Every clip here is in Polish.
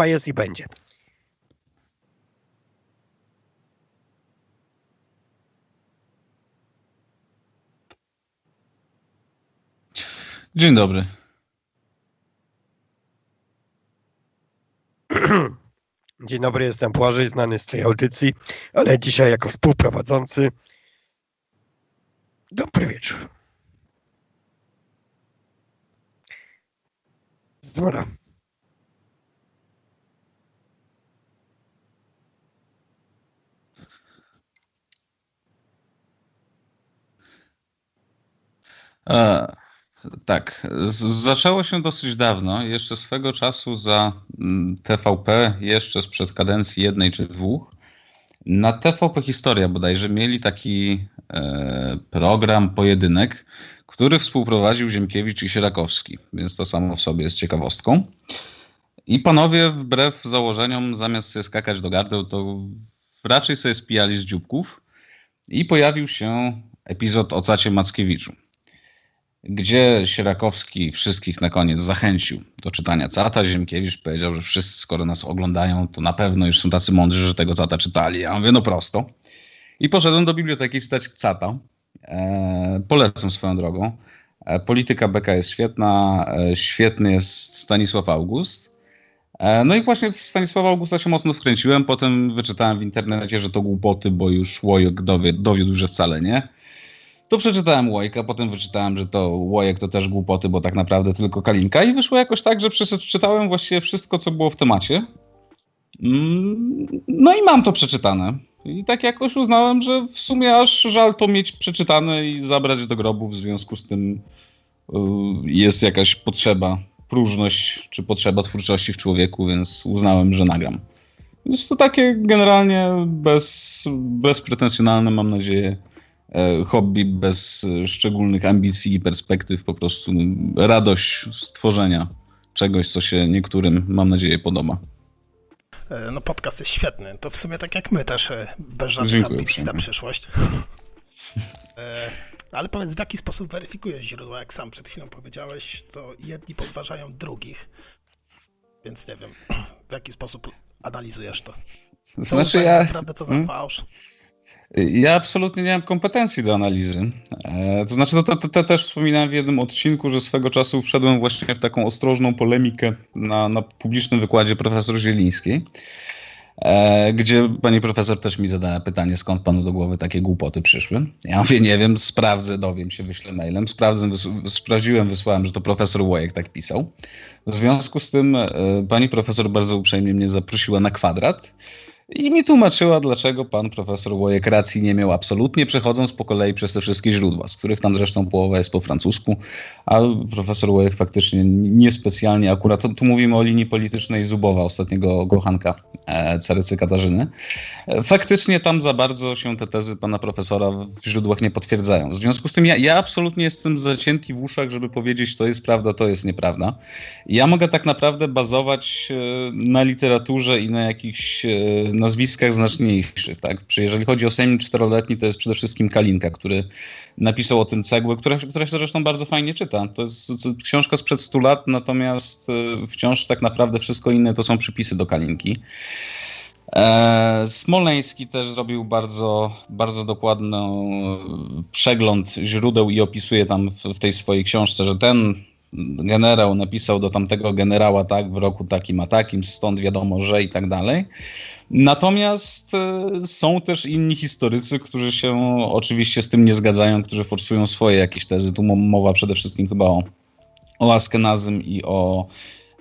Wyspa jest i będzie. Dzień dobry. Dzień dobry, jestem Błażej, znany z tej audycji, ale dzisiaj jako współprowadzący. Dobry wieczór. Zmora. E, tak, z, zaczęło się dosyć dawno, jeszcze swego czasu za mm, TVP, jeszcze sprzed kadencji jednej czy dwóch. Na TVP Historia bodajże mieli taki e, program, pojedynek, który współprowadził Ziemkiewicz i Sierakowski, więc to samo w sobie jest ciekawostką. I panowie wbrew założeniom, zamiast sobie skakać do gardeł, to raczej sobie spijali z dzióbków i pojawił się epizod o Cacie Mackiewiczu gdzie Sierakowski wszystkich na koniec zachęcił do czytania Cata. Ziemkiewicz powiedział, że wszyscy, skoro nas oglądają, to na pewno już są tacy mądrzy, że tego Cata czytali. Ja mówię, no prosto. I poszedłem do biblioteki czytać Cata. E, polecam swoją drogą. E, polityka Beka jest świetna, e, świetny jest Stanisław August. E, no i właśnie w Stanisława Augusta się mocno wkręciłem, potem wyczytałem w internecie, że to głupoty, bo już Łojek dowiódł, że wcale nie. To przeczytałem Łojka, potem wyczytałem, że to Łojek to też głupoty, bo tak naprawdę tylko Kalinka i wyszło jakoś tak, że przeczytałem właściwie wszystko, co było w temacie. Mm, no i mam to przeczytane. I tak jakoś uznałem, że w sumie aż żal to mieć przeczytane i zabrać do grobu. W związku z tym y, jest jakaś potrzeba, próżność czy potrzeba twórczości w człowieku, więc uznałem, że nagram. Jest to takie generalnie bez, bezpretensjonalne, mam nadzieję, hobby bez szczególnych ambicji i perspektyw, po prostu radość stworzenia czegoś, co się niektórym, mam nadzieję, podoba. E, no podcast jest świetny. To w sumie tak jak my też, e, bez żadnych Dziękuję, ambicji na przyszłość. Ale powiedz, w jaki sposób weryfikujesz źródła? Jak sam przed chwilą powiedziałeś, to jedni podważają drugich. Więc nie wiem, w jaki sposób analizujesz to? Co znaczy ja... naprawdę, co za hmm? fałsz? Ja absolutnie nie mam kompetencji do analizy. E, to znaczy, to, to, to, też wspominałem w jednym odcinku, że swego czasu wszedłem właśnie w taką ostrożną polemikę na, na publicznym wykładzie profesor Zielińskiej, gdzie pani profesor też mi zadała pytanie, skąd panu do głowy takie głupoty przyszły. Ja mówię, nie wiem, sprawdzę, dowiem się, wyślę mailem. Sprawdzę, sprawdziłem, wysłałem, że to profesor Łojek tak pisał. W związku z tym e, pani profesor bardzo uprzejmie mnie zaprosiła na kwadrat i mi tłumaczyła, dlaczego pan profesor Łojek racji nie miał absolutnie, przechodząc po kolei przez te wszystkie źródła, z których tam zresztą połowa jest po francusku, a profesor Łojek faktycznie niespecjalnie, akurat tu, mówimy o linii politycznej Zubowa, ostatniego kochanka e, carycy Katarzyny. E, faktycznie tam za bardzo się te tezy pana profesora w źródłach nie potwierdzają. W związku z tym ja, ja absolutnie jestem za cienki w uszach, żeby powiedzieć, to jest prawda, to jest nieprawda. Ja mogę tak naprawdę bazować e, na literaturze i na jakichś nazwiskach znaczniejszych. Tak? Jeżeli chodzi o Sejm czteroletni, to jest przede wszystkim Kalinka, który napisał o tym cegłę, która, która się zresztą bardzo fajnie czyta. To jest książka sprzed 100 lat, natomiast e, wciąż tak naprawdę wszystko inne to są przypisy do Kalinki. E, Smoleński też zrobił bardzo, bardzo dokładny przegląd źródeł i opisuje tam w tej swojej książce, że ten generał napisał do tamtego generała tak w roku takim a takim, stąd wiadomo, że i tak dalej. Natomiast e, są też inni historycy, którzy się oczywiście z tym nie zgadzają, którzy forsują swoje jakieś tezy. Tu mowa przede wszystkim chyba o, o Askenazym i o,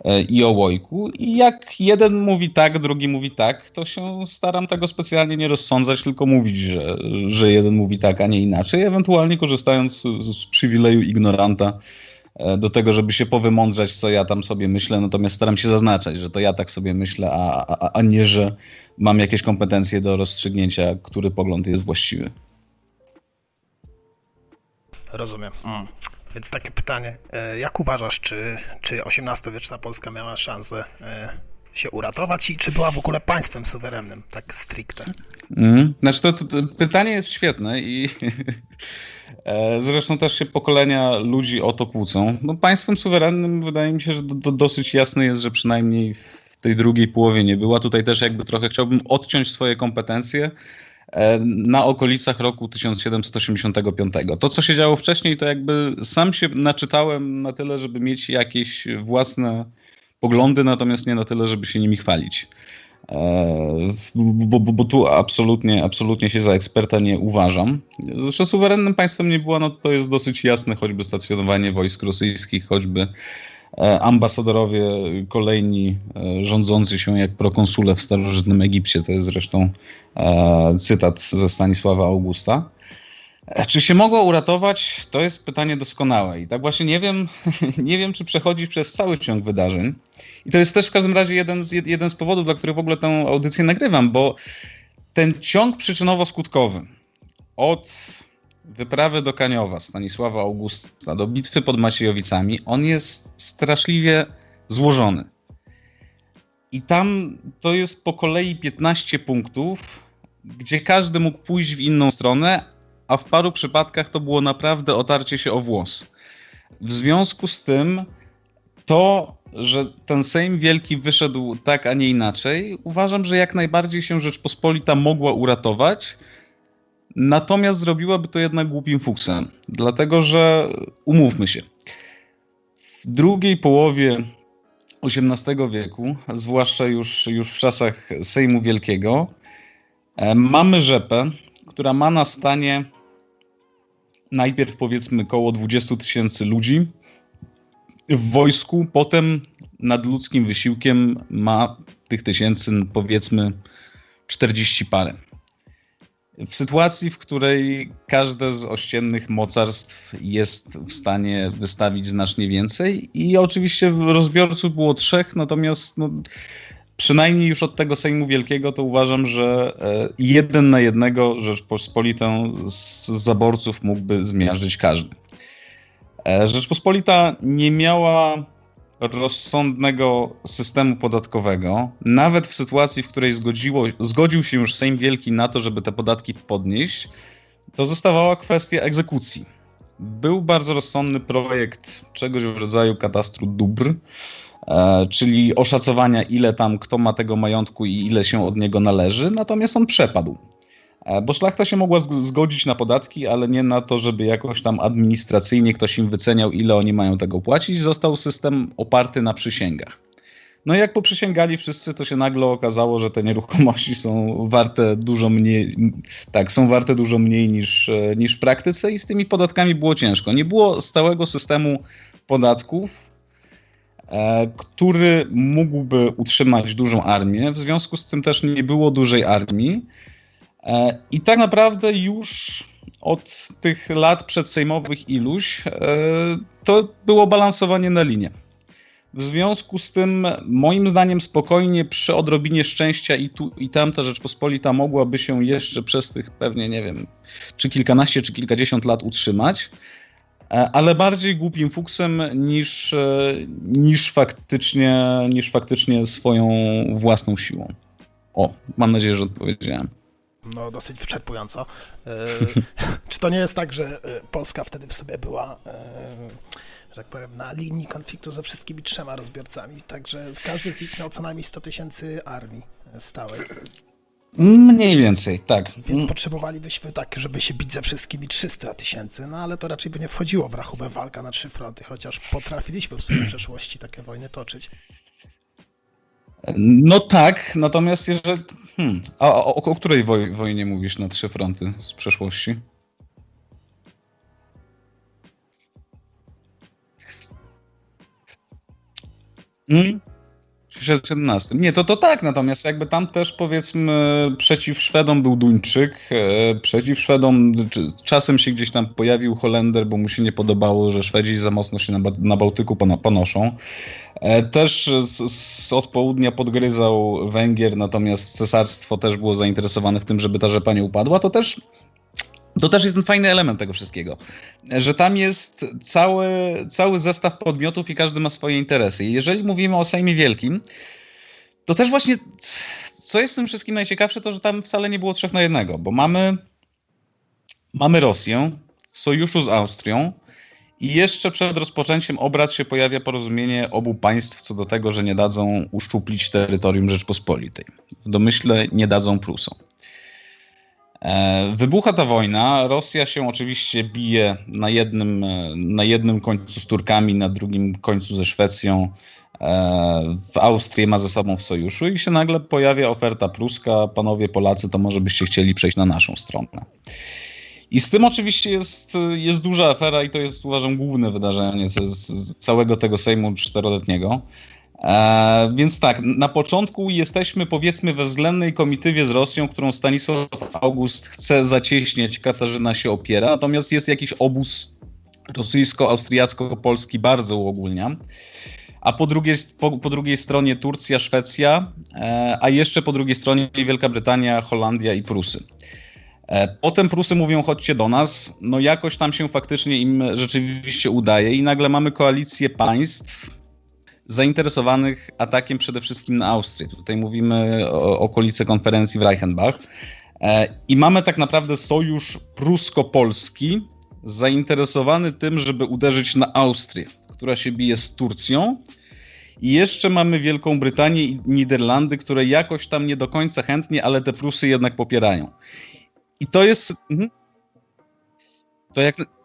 e, i o Łojku. I jak jeden mówi tak, drugi mówi tak, to się staram tego specjalnie nie rozsądzać, tylko mówić, że, że jeden mówi tak, a nie inaczej, ewentualnie korzystając z, z przywileju ignoranta do tego, żeby się powymądrzać, co ja tam sobie myślę, natomiast staram się zaznaczać, że to ja tak sobie myślę, a, a, a nie, że mam jakieś kompetencje do rozstrzygnięcia, który pogląd jest właściwy. Rozumiem. Mm. Więc takie pytanie, e, jak uważasz, czy, czy XVIII-wieczna Polska miała szansę e, się uratować i czy była w ogóle państwem suwerennym, tak stricte? Mm. Znaczy to, to, to pytanie jest świetne i E, zresztą też się pokolenia ludzi o to kłócą. No, państwem suwerennym wydaje mi się, że do, do dosyć jasne jest, że przynajmniej w tej drugiej połowie nie była. Tutaj też jakby trochę chciałbym odciąć swoje kompetencje e, na okolicach roku 1785. To, co się działo wcześniej, to jakby sam się naczytałem na tyle, żeby mieć jakieś własne poglądy, natomiast nie na tyle, żeby się nimi chwalić. E, bo, bo, bo, tu absolutnie, absolutnie się za eksperta nie uważam. Zresztą suwerennym państwem nie było, no to jest dosyć jasne, choćby stacjonowanie wojsk rosyjskich, choćby e, ambasadorowie kolejni e, rządzący się jak prokonsule w starożytnym Egipcie. To jest zresztą cytat ze Stanisława Augusta. Czy się mogło uratować? To jest pytanie doskonałe. I tak właśnie nie wiem, nie wiem, czy przechodzi przez cały ciąg wydarzeń. I to jest też w każdym razie jeden z, jeden z powodów, dla których w ogóle tę audycję nagrywam, bo ten ciąg przyczynowo-skutkowy od wyprawy do Kaniowa Stanisława Augusta do bitwy pod Maciejowicami, on jest straszliwie złożony. I tam to jest po kolei 15 punktów, gdzie każdy mógł pójść w inną stronę, a w paru przypadkach to było naprawdę otarcie się o włos. W związku z tym to, że ten Sejm Wielki wyszedł tak, a nie inaczej, uważam, że jak najbardziej się Rzeczpospolita mogła uratować, natomiast zrobiłaby to jednak głupim fuksem, dlatego że umówmy się, w drugiej połowie XVIII wieku, zwłaszcza już, już w czasach Sejmu Wielkiego, e, mamy rzepę, która ma na stanie najpierw powiedzmy około 20 tysięcy ludzi w wojsku, potem nad ludzkim wysiłkiem ma tych tysięcy powiedzmy 40 parę. W sytuacji, w której każde z ościennych mocarstw jest w stanie wystawić znacznie więcej i oczywiście rozbiorców było trzech, natomiast no, przynajmniej już od tego Sejmu Wielkiego, to uważam, że e, jeden na jednego Rzeczpospolitą z zaborców mógłby zmiażdżyć każdy. E, Rzeczpospolita nie miała rozsądnego systemu podatkowego, nawet w sytuacji, w której zgodziło, zgodził się już Sejm Wielki na to, żeby te podatki podnieść, to zostawała kwestia egzekucji. Był bardzo rozsądny projekt czegoś w rodzaju katastru dóbr, czyli oszacowania, ile tam kto ma tego majątku i ile się od niego należy, natomiast on przepadł. E, bo szlachta się mogła zgodzić na podatki, ale nie na to, żeby jakoś tam administracyjnie ktoś im wyceniał, ile oni mają tego płacić. Został system oparty na przysięgach. No i jak poprzysięgali wszyscy, to się nagle okazało, że te nieruchomości są warte dużo mniej, tak, są warte dużo mniej niż, e, niż w praktyce i z tymi podatkami było ciężko. Nie było stałego systemu podatków, E, który mógłby utrzymać dużą armię. W związku z tym też nie było dużej armii. E, I tak naprawdę już od tych lat przedsejmowych iluś e, to było balansowanie na linie. W związku z tym, moim zdaniem, spokojnie przy odrobinie szczęścia i tu i tam ta Rzeczpospolita mogłaby się jeszcze przez tych pewnie, nie wiem, czy kilkanaście, czy kilkadziesiąt lat utrzymać. E, ale bardziej głupim fuksem niż, e, niż, faktycznie, niż faktycznie swoją własną siłą. O, mam nadzieję, że odpowiedziałem. No, dosyć wyczerpująco. E, czy to nie jest tak, że Polska wtedy w sobie była, że tak powiem, na linii konfliktu ze wszystkimi trzema rozbiorcami, także każdy z nich miał co najmniej 100 tysięcy armii stałej? Mniej więcej, tak. Więc potrzebowalibyśmy tak, żeby się bić ze wszystkimi 300 tysięcy, no ale to raczej by nie wchodziło w rachubę walka na trzy fronty, chociaż potrafiliśmy w swojej przeszłości takie wojny toczyć. No tak, natomiast jeżeli... Hmm, a o, o, o której woj, wojnie mówisz na trzy fronty z przeszłości? Hmm? 2017. Nie, to to tak, natomiast jakby tam też powiedzmy przeciw Szwedom był Duńczyk, e, przeciw Szwedom czasem się gdzieś tam pojawił Holender, bo mu się nie podobało, że Szwedzi za mocno się na, na Bałtyku ponoszą. E, też z, z, od południa podgryzał Węgier, natomiast cesarstwo też było zainteresowane w tym, żeby ta rzepa nie upadła. To też to też jest ten fajny element tego wszystkiego, że tam jest cały, cały zestaw podmiotów i każdy ma swoje interesy. I jeżeli mówimy o Sejmie Wielkim, to też właśnie, co jest w tym wszystkim najciekawsze, to że tam wcale nie było trzech na jednego, bo mamy, mamy Rosję w sojuszu z Austrią I jeszcze przed rozpoczęciem obrad się pojawia porozumienie obu państw co do tego, że nie dadzą uszczuplić terytorium Rzeczpospolitej. W domyśle nie dadzą Prusom. E, wybucha ta wojna. Rosja się oczywiście bije na jednym, e, na jednym końcu z Turkami, na drugim końcu ze Szwecją. E, w Austrii ma ze sobą w sojuszu i się nagle pojawia oferta pruska. Panowie Polacy, to może byście chcieli przejść na naszą stronę. I z tym oczywiście jest, jest duża afera i to jest uważam główne wydarzenie z, z całego tego Sejmu czteroletniego. E, więc tak, na początku jesteśmy powiedzmy we względnej komitywie z Rosją, którą Stanisław August chce zacieśniać, Katarzyna się opiera, natomiast jest jakiś obóz rosyjsko-austriacko-polski, bardzo uogólniam. A po drugiej, po, po drugiej stronie Turcja, Szwecja, e, a jeszcze po drugiej stronie Wielka Brytania, Holandia i Prusy. E, potem Prusy mówią, chodźcie do nas. No jakoś tam się faktycznie im rzeczywiście udaje i nagle mamy koalicję państw zainteresowanych atakiem przede wszystkim na Austrię. Tutaj mówimy o okolicy konferencji w Reichenbach. E, I mamy tak naprawdę sojusz prusko-polski zainteresowany tym, żeby uderzyć na Austrię, która się bije z Turcją. I jeszcze mamy Wielką Brytanię i Niderlandy, które jakoś tam nie do końca chętnie, ale te Prusy jednak popierają. I to jest. Mhm. To jak.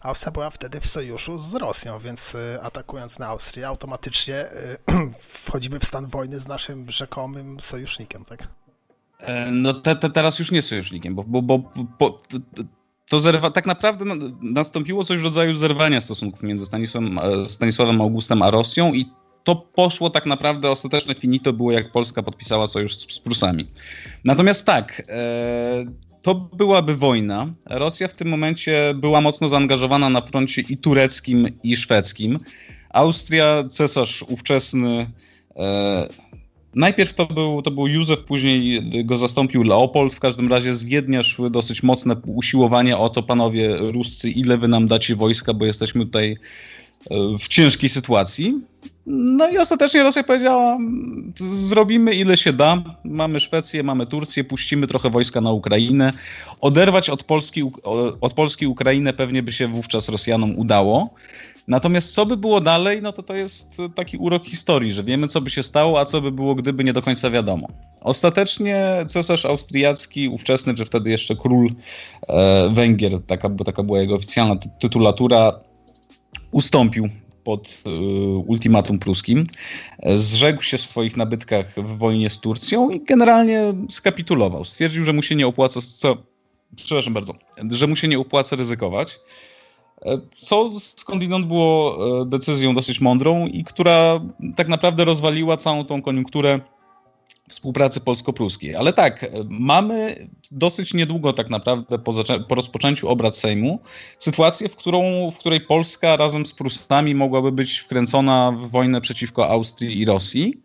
Austria była wtedy w sojuszu z Rosją, więc y, atakując na Austrię, automatycznie y, wchodzimy w stan wojny z naszym rzekomym sojusznikiem, tak? E, no te, te teraz już nie sojusznikiem, bo, bo, bo, bo to zerwa, tak naprawdę nastąpiło coś w rodzaju zerwania stosunków między Stanisławem, e, Stanisławem Augustem a Rosją i to poszło tak naprawdę, ostateczne finito było jak Polska podpisała sojusz z, z Prusami. Natomiast tak, e, to byłaby wojna. Rosja w tym momencie była mocno zaangażowana na froncie i tureckim, i szwedzkim. Austria, cesarz ówczesny. E, najpierw to był, to był Józef, później go zastąpił Leopold. W każdym razie z Wiednia szły dosyć mocne usiłowania o to, panowie ruscy, ile wy nam dacie wojska, bo jesteśmy tutaj e, w ciężkiej sytuacji. No i ostatecznie Rosja powiedziała, zrobimy ile się da, mamy Szwecję, mamy Turcję, puścimy trochę wojska na Ukrainę. Oderwać od Polski, od Polski Ukrainę pewnie by się wówczas Rosjanom udało. Natomiast co by było dalej, no to to jest taki urok historii, że wiemy co by się stało, a co by było, gdyby nie do końca wiadomo. Ostatecznie cesarz austriacki, ówczesny, czy wtedy jeszcze król e, Węgier, taka, taka była jego oficjalna tytulatura, ustąpił pod y, ultimatum pruskim. Zrzekł się swoich nabytkach w wojnie z Turcją i generalnie skapitulował. Stwierdził, że mu się nie opłaca, co, przepraszam bardzo, że mu się nie opłaca ryzykować. E, co skądinąd było e, decyzją dosyć mądrą i która tak naprawdę rozwaliła całą tą koniunkturę współpracy polsko-pruskiej. Ale tak, mamy dosyć niedługo tak naprawdę po, po, rozpoczęciu obrad Sejmu sytuację, w, którą, w której Polska razem z Prusami mogłaby być wkręcona w wojnę przeciwko Austrii i Rosji.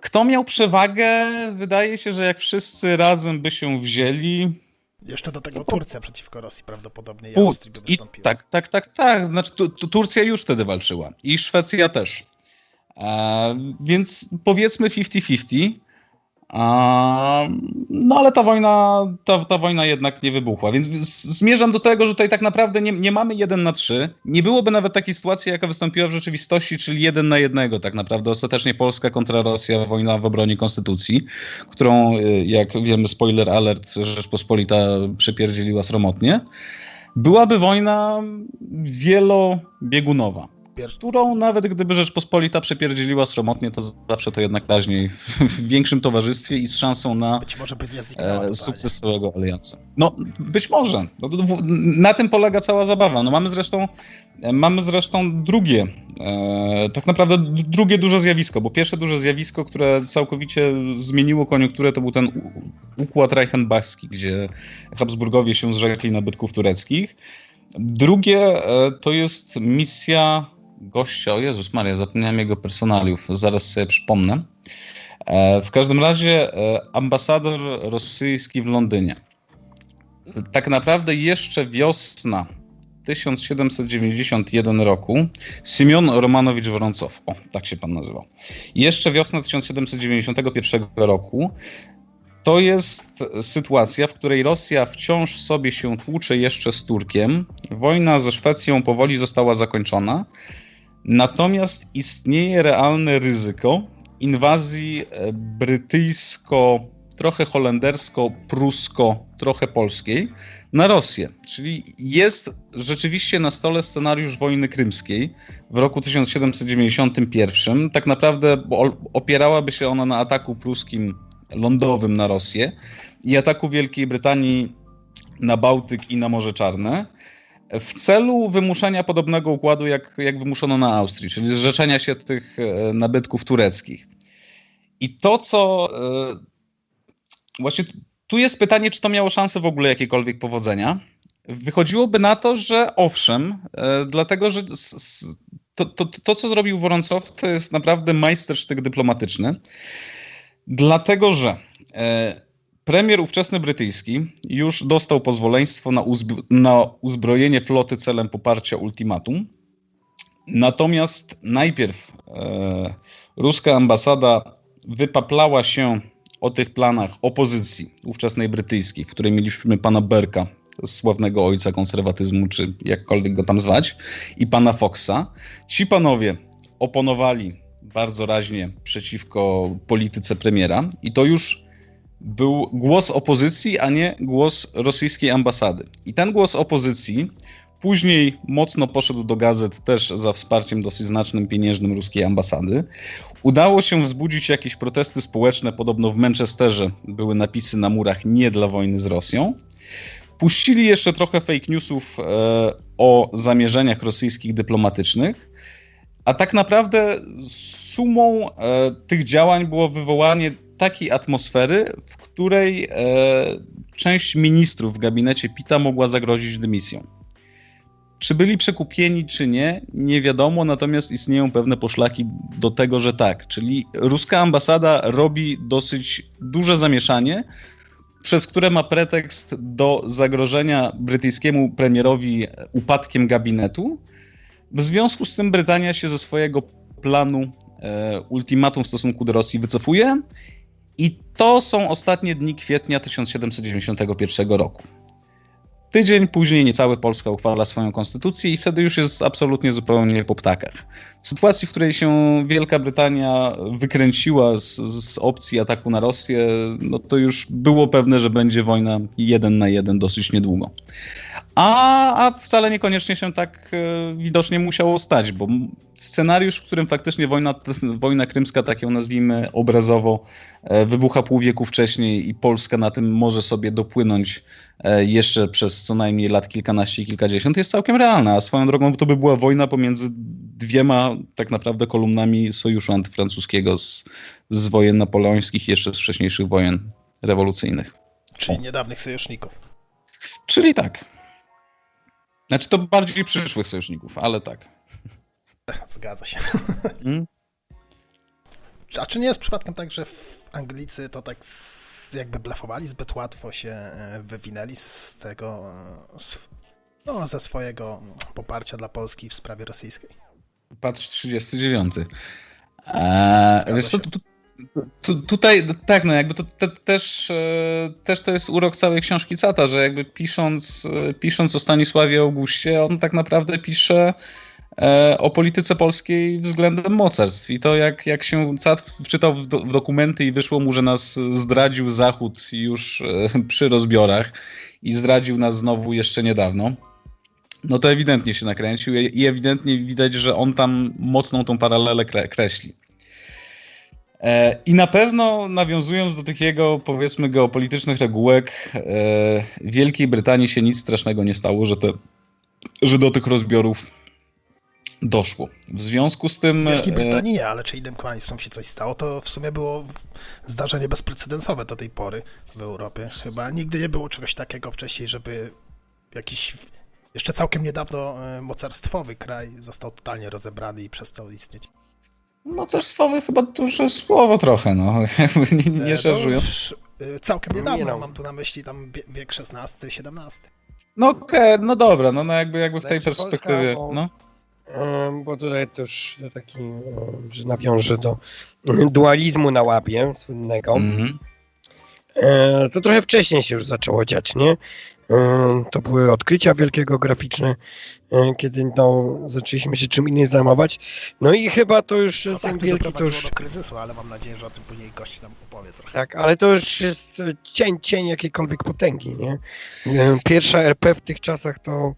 Kto miał przewagę? Wydaje się, że jak wszyscy razem by się wzięli, jeszcze do tego Turcja przeciwko Rosji prawdopodobnie i Austrii by wystąpiła. I tak, tak, tak, tak. Znaczy, Turcja już wtedy walczyła i Szwecja też. E, więc powiedzmy 50-50. No ale ta wojna, ta, ta wojna jednak nie wybuchła, więc zmierzam do tego, że tutaj tak naprawdę nie, nie mamy jeden na trzy. Nie byłoby nawet takiej sytuacji, jaka wystąpiła w rzeczywistości, czyli jeden na jednego tak naprawdę. Ostatecznie Polska kontra Rosja, wojna w obronie konstytucji, którą, y, jak wiemy, spoiler alert, Rzeczpospolita przepierdzieliła sromotnie. Byłaby wojna wielobiegunowa którą nawet gdyby Rzeczpospolita przepierdzieliła sromotnie, to zawsze to jednak raźniej w większym towarzystwie i z szansą na e, sukces całego aliansu. No, być może. No, na tym polega cała zabawa. No, mamy zresztą e, Mamy zresztą drugie, e, tak naprawdę drugie duże zjawisko, bo pierwsze duże zjawisko, które całkowicie zmieniło koniunkturę, to był ten układ Reichenbachski, gdzie Habsburgowie się zrzekli nabytków tureckich. Drugie e, to jest misja gościa, o Jezus Maria, zapomniałem jego personaliów, zaraz sobie przypomnę. E, w każdym razie e, ambasador rosyjski w Londynie. Tak naprawdę jeszcze wiosna 1791 roku Simeon Romanowicz Woroncow, o, tak się pan nazywał. Jeszcze wiosna 1791 roku to jest sytuacja, w której Rosja wciąż sobie się tłucze jeszcze z Turkiem. Wojna ze Szwecją powoli została zakończona. Natomiast istnieje realne ryzyko inwazji e, brytyjsko, trochę holendersko, prusko, trochę polskiej na Rosję. Czyli jest rzeczywiście na stole scenariusz wojny krymskiej w roku 1791. Tak naprawdę opierałaby się ona na ataku pruskim lądowym na Rosję i ataku Wielkiej Brytanii na Bałtyk i na Morze Czarne w celu wymuszenia podobnego układu, jak, jak wymuszono na Austrii, czyli zrzeczenia się tych e, nabytków tureckich. I to, co e, właśnie tu jest pytanie, czy to miało szansę w ogóle jakiekolwiek powodzenia. Wychodziłoby na to, że owszem, e, dlatego że to, to, to, co zrobił Woroncow, to jest naprawdę majstersztyk dyplomatyczny, dlatego że Premier ówczesny brytyjski już dostał pozwoleństwo na, uzb- na uzbrojenie floty celem poparcia ultimatum. Natomiast najpierw e, ruska ambasada wypaplała się o tych planach opozycji ówczesnej brytyjskiej, w której mieliśmy pana Berka, sławnego ojca konserwatyzmu, czy jakkolwiek go tam zwać, i pana Foxa. Ci panowie oponowali bardzo raźnie przeciwko polityce premiera i to już był głos opozycji, a nie głos rosyjskiej ambasady. I ten głos opozycji później mocno poszedł do gazet też za wsparciem dosyć znacznym pieniężnym ruskiej ambasady. Udało się wzbudzić jakieś protesty społeczne, podobno w Manchesterze były napisy na murach nie dla wojny z Rosją. Puścili jeszcze trochę fake newsów e, o zamierzeniach rosyjskich dyplomatycznych, a tak naprawdę sumą e, tych działań było wywołanie takiej atmosfery, w której e, część ministrów w gabinecie Pita mogła zagrozić dymisją. Czy byli przekupieni, czy nie, nie wiadomo, natomiast istnieją pewne poszlaki do tego, że tak. Czyli ruska ambasada robi dosyć duże zamieszanie, przez które ma pretekst do zagrożenia brytyjskiemu premierowi upadkiem gabinetu. W związku z tym Brytania się ze swojego planu e, ultimatum w stosunku do Rosji wycofuje i to są ostatnie dni kwietnia 1791 roku. Tydzień później niecały Polska uchwala swoją konstytucję i wtedy już jest absolutnie zupełnie po ptakach. W sytuacji, w której się Wielka Brytania wykręciła z, z opcji ataku na Rosję, no to już było pewne, że będzie wojna jeden na jeden dosyć niedługo. A, a wcale niekoniecznie się tak e, widocznie musiało stać, bo scenariusz, w którym faktycznie wojna, wojna krymska, tak ją nazwijmy obrazowo, e, wybucha pół wieku wcześniej i Polska na tym może sobie dopłynąć e, jeszcze przez co najmniej lat kilkanaście i kilkadziesiąt, jest całkiem realna. A swoją drogą to by była wojna pomiędzy dwiema tak naprawdę kolumnami sojuszu antyfrancuskiego z, z wojen napoleońskich i jeszcze z wcześniejszych wojen rewolucyjnych. Czyli o. niedawnych sojuszników. Czyli tak. Znaczy to bardziej przyszłych sojuszników, ale tak. Zgadza się. Hmm? A czy nie jest przypadkiem tak, że Anglicy to tak jakby blefowali zbyt łatwo się e, wywinęli z tego, e, no, ze swojego poparcia dla Polski w sprawie rosyjskiej? Patrz, 39. Eee, wiesz co, tu, tu, tutaj, tak, no jakby to te, też, e, też to jest urok całej książki Cata, że jakby pisząc, e, pisząc o Stanisławie Augustie, on tak naprawdę pisze e, o polityce polskiej względem mocarstw. I to jak, jak się Cat wczytał w, do, w dokumenty i wyszło mu, że nas zdradził Zachód już przy rozbiorach i zdradził nas znowu jeszcze niedawno, no to ewidentnie się nakręcił i ewidentnie widać, że on tam mocną tą paralelę kre kreśli. E, I na pewno nawiązując do tych jego, powiedzmy, geopolitycznych regułek, e, Wielkiej Brytanii się nic strasznego nie stało, że, te, że do tych rozbiorów doszło. W związku z tym. Wielkiej e, Brytanii nie, ale czy innym państwom się coś stało, to w sumie było zdarzenie bezprecedensowe do tej pory w Europie. Chyba nigdy nie było czegoś takiego wcześniej, żeby jakiś jeszcze całkiem niedawno mocarstwowy kraj został totalnie rozebrany i przestał istnieć. Mocarstwowy chyba duże słowo trochę, no. Jakby nie, nie szerzując. Y, całkiem niedawno, no. mam tu na myśli tam wiek XVI, XVII. No okej, okay, no dobra, no, no jakby, jakby w tej perspektywie, Polska, bo, no. Bo tutaj też taki, że nawiążę do dualizmu na łapie słynnego. Mm -hmm. E, to trochę wcześniej się już zaczęło dziać, nie? E, to były odkrycia wielkiego graficzne, e, kiedy no, zaczęliśmy się czym innym zajmować. No i chyba to już No ten tak, to wielki to już... do kryzysu, ale mam nadzieję, że o tym później gość nam opowie trochę. Tak, ale to już jest cień, cień jakiejkolwiek potęgi, nie? Pierwsza RP w tych czasach to,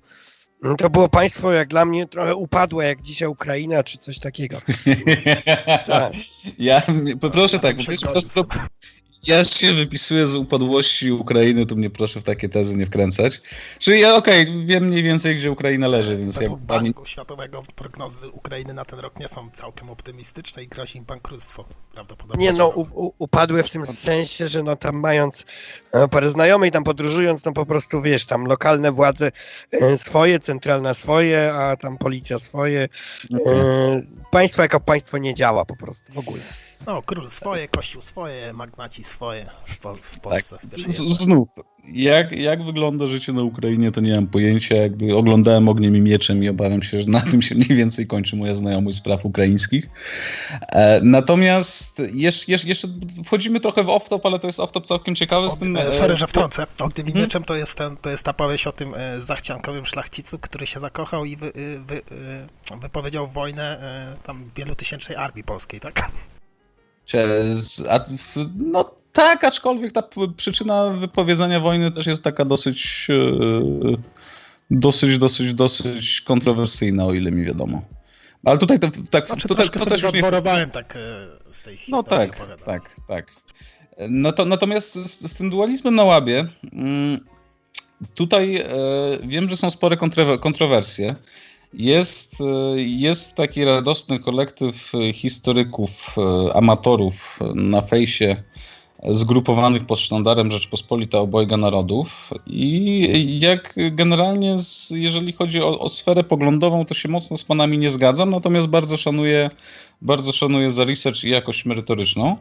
no, to było państwo jak dla mnie trochę upadłe, jak dzisiaj Ukraina czy coś takiego. Tak. Ja poproszę tak, po Muszę pierwsze, zgodzić proszę, ja się wypisuję z upadłości Ukrainy, to mnie proszę w takie tezy nie wkręcać. Czyli ja okej, wiem mniej więcej, gdzie Ukraina leży, więc ja Według pani... Banku Światowego prognozy Ukrainy na ten rok nie są całkiem optymistyczne i grozi im bankructwo prawdopodobnie. Nie no, u, u, upadłe w tym sensie, że no tam mając e, parę znajomych, tam podróżując, no po prostu wiesz, tam lokalne władze e, swoje, centralna swoje, a tam policja swoje. E, państwo jako państwo nie działa po prostu w ogóle. No, król swoje, kościół swoje, magnaci swoje w, po, w Polsce. w pierwszej Z, znów, jak, jak wygląda życie na Ukrainie, to nie mam pojęcia. Jakby oglądałem Ogniem i Mieczem i obawiam się, że na tym się mniej więcej kończy moja znajomość spraw ukraińskich. E, natomiast jeszcze, jeszcze, jeszcze wchodzimy trochę w off-top, ale to jest off-top całkiem ciekawy. Z tym, E, e, Sorry, że wtrącę. Ogniem i Mhm. mieczem to jest, ten, to jest ta powieść o tym e, zachciankowym szlachcicu, który się zakochał i wy, y, wy, y, wypowiedział wojnę e, tam wielotysięcznej armii polskiej, tak? A, no tak, aczkolwiek ta przyczyna wypowiedzenia wojny też jest taka dosyć, e, dosyć, dosyć, dosyć kontrowersyjna, o ile mi wiadomo. Ale tutaj to, tak, Znaczy to, to sobie też już nie... tak e, z tej historii No tak, opowiadam. tak, tak. No to, natomiast z, z tym dualizmem na łabie, mm, tutaj e, wiem, że są spore kontrower- kontrowersje. Jest, jest taki radosny kolektyw historyków, amatorów na fejsie zgrupowanych pod sztandarem Rzeczpospolita Obojga Narodów i jak generalnie, z, jeżeli chodzi o, o sferę poglądową, to się mocno z panami nie zgadzam, natomiast bardzo szanuję, bardzo szanuję za research i jakość merytoryczną.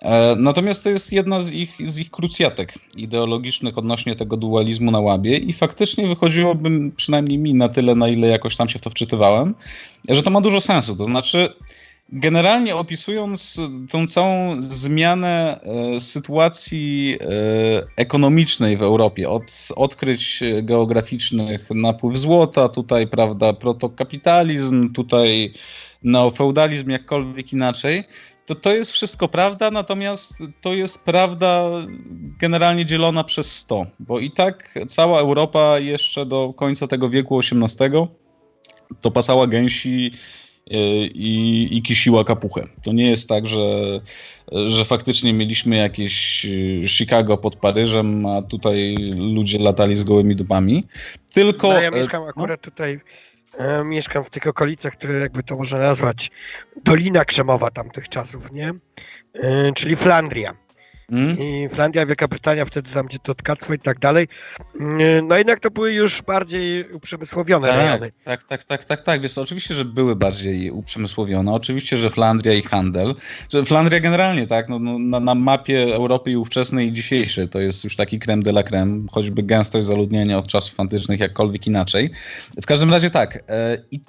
E, Natomiast to jest jedna z ich, z ich krucjatek ideologicznych odnośnie tego dualizmu na łabie i faktycznie wychodziłoby przynajmniej mi na tyle, na ile jakoś tam się w to wczytywałem, że to ma dużo sensu. To znaczy, generalnie opisując tą całą zmianę e, sytuacji e, ekonomicznej w Europie, od odkryć geograficznych, napływ złota, tutaj, prawda, protokapitalizm, tutaj neofeudalizm, jakkolwiek inaczej, to to jest wszystko prawda, natomiast to jest prawda generalnie dzielona przez 100, bo i tak cała Europa jeszcze do końca tego wieku XVIII to pasała gęsi i, i kisiła kapuchę. To nie jest tak, że, że faktycznie mieliśmy jakieś e, Chicago pod Paryżem, a tutaj ludzie latali z gołymi dupami. Tylko. No, ja e, mieszkam akurat tutaj, e, mieszkam w tych okolicach, które jakby to można nazwać Dolina Krzemowa tamtych czasów, nie? E, czyli Flandria. Mm? I Flandria, Wielka Brytania, wtedy tam gdzie to tkactwo i tak dalej. E, No jednak to były już bardziej uprzemysłowione Tak, rejony. tak, tak, tak, tak, tak. Wiesz, oczywiście, że były bardziej uprzemysłowione, oczywiście, że Flandria i handel, że Flandria generalnie, tak, no, no, na, na mapie Europy i ówczesnej i dzisiejszej to jest już taki creme de la creme, choćby gęstość zaludnienia od czasów antycznych jakkolwiek inaczej. W każdym razie tak, e, i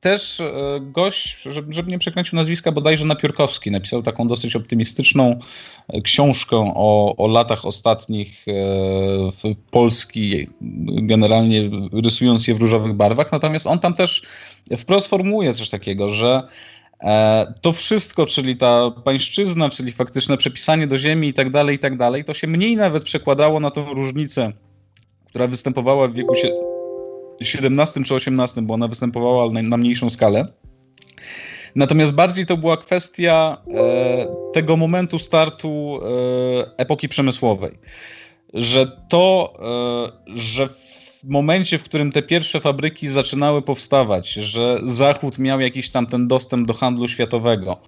też e, gość, żeby nie przekręcił nazwiska, bodajże Napiórkowski napisał taką dosyć optymistyczną e, książkę o, o latach ostatnich e, w Polski, generalnie rysując je w różowych barwach. Natomiast on tam też wprost formułuje coś takiego, że to wszystko, czyli ta pańszczyzna, czyli faktyczne przepisanie do ziemi i tak dalej, i tak dalej, to się mniej nawet przekładało na tą różnicę, która występowała w wieku się 17 czy 18, bo ona występowała na, na mniejszą skalę. Natomiast bardziej to była kwestia e, tego momentu startu e, epoki przemysłowej. Że to, e, że w momencie, w którym te pierwsze fabryki zaczynały powstawać, że Zachód miał jakiś tam ten dostęp do handlu światowego,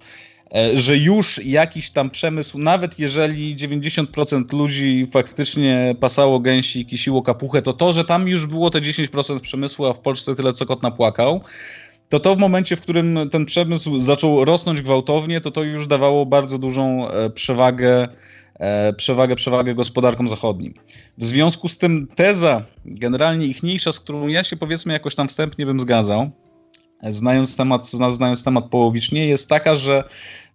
że już jakiś tam przemysł, nawet jeżeli 90% ludzi faktycznie pasało gęsi i kisiło kapuchę, to to, że tam już było te 10% przemysłu, a w Polsce tyle co kot napłakał, to to w momencie, w którym ten przemysł zaczął rosnąć gwałtownie, to to już dawało bardzo dużą e, przewagę, e, przewagę, przewagę gospodarkom zachodnim. W związku z tym teza, generalnie ichniejsza, z którą ja się powiedzmy jakoś tam wstępnie bym zgadzał, znając temat, znając temat połowicznie, jest taka, że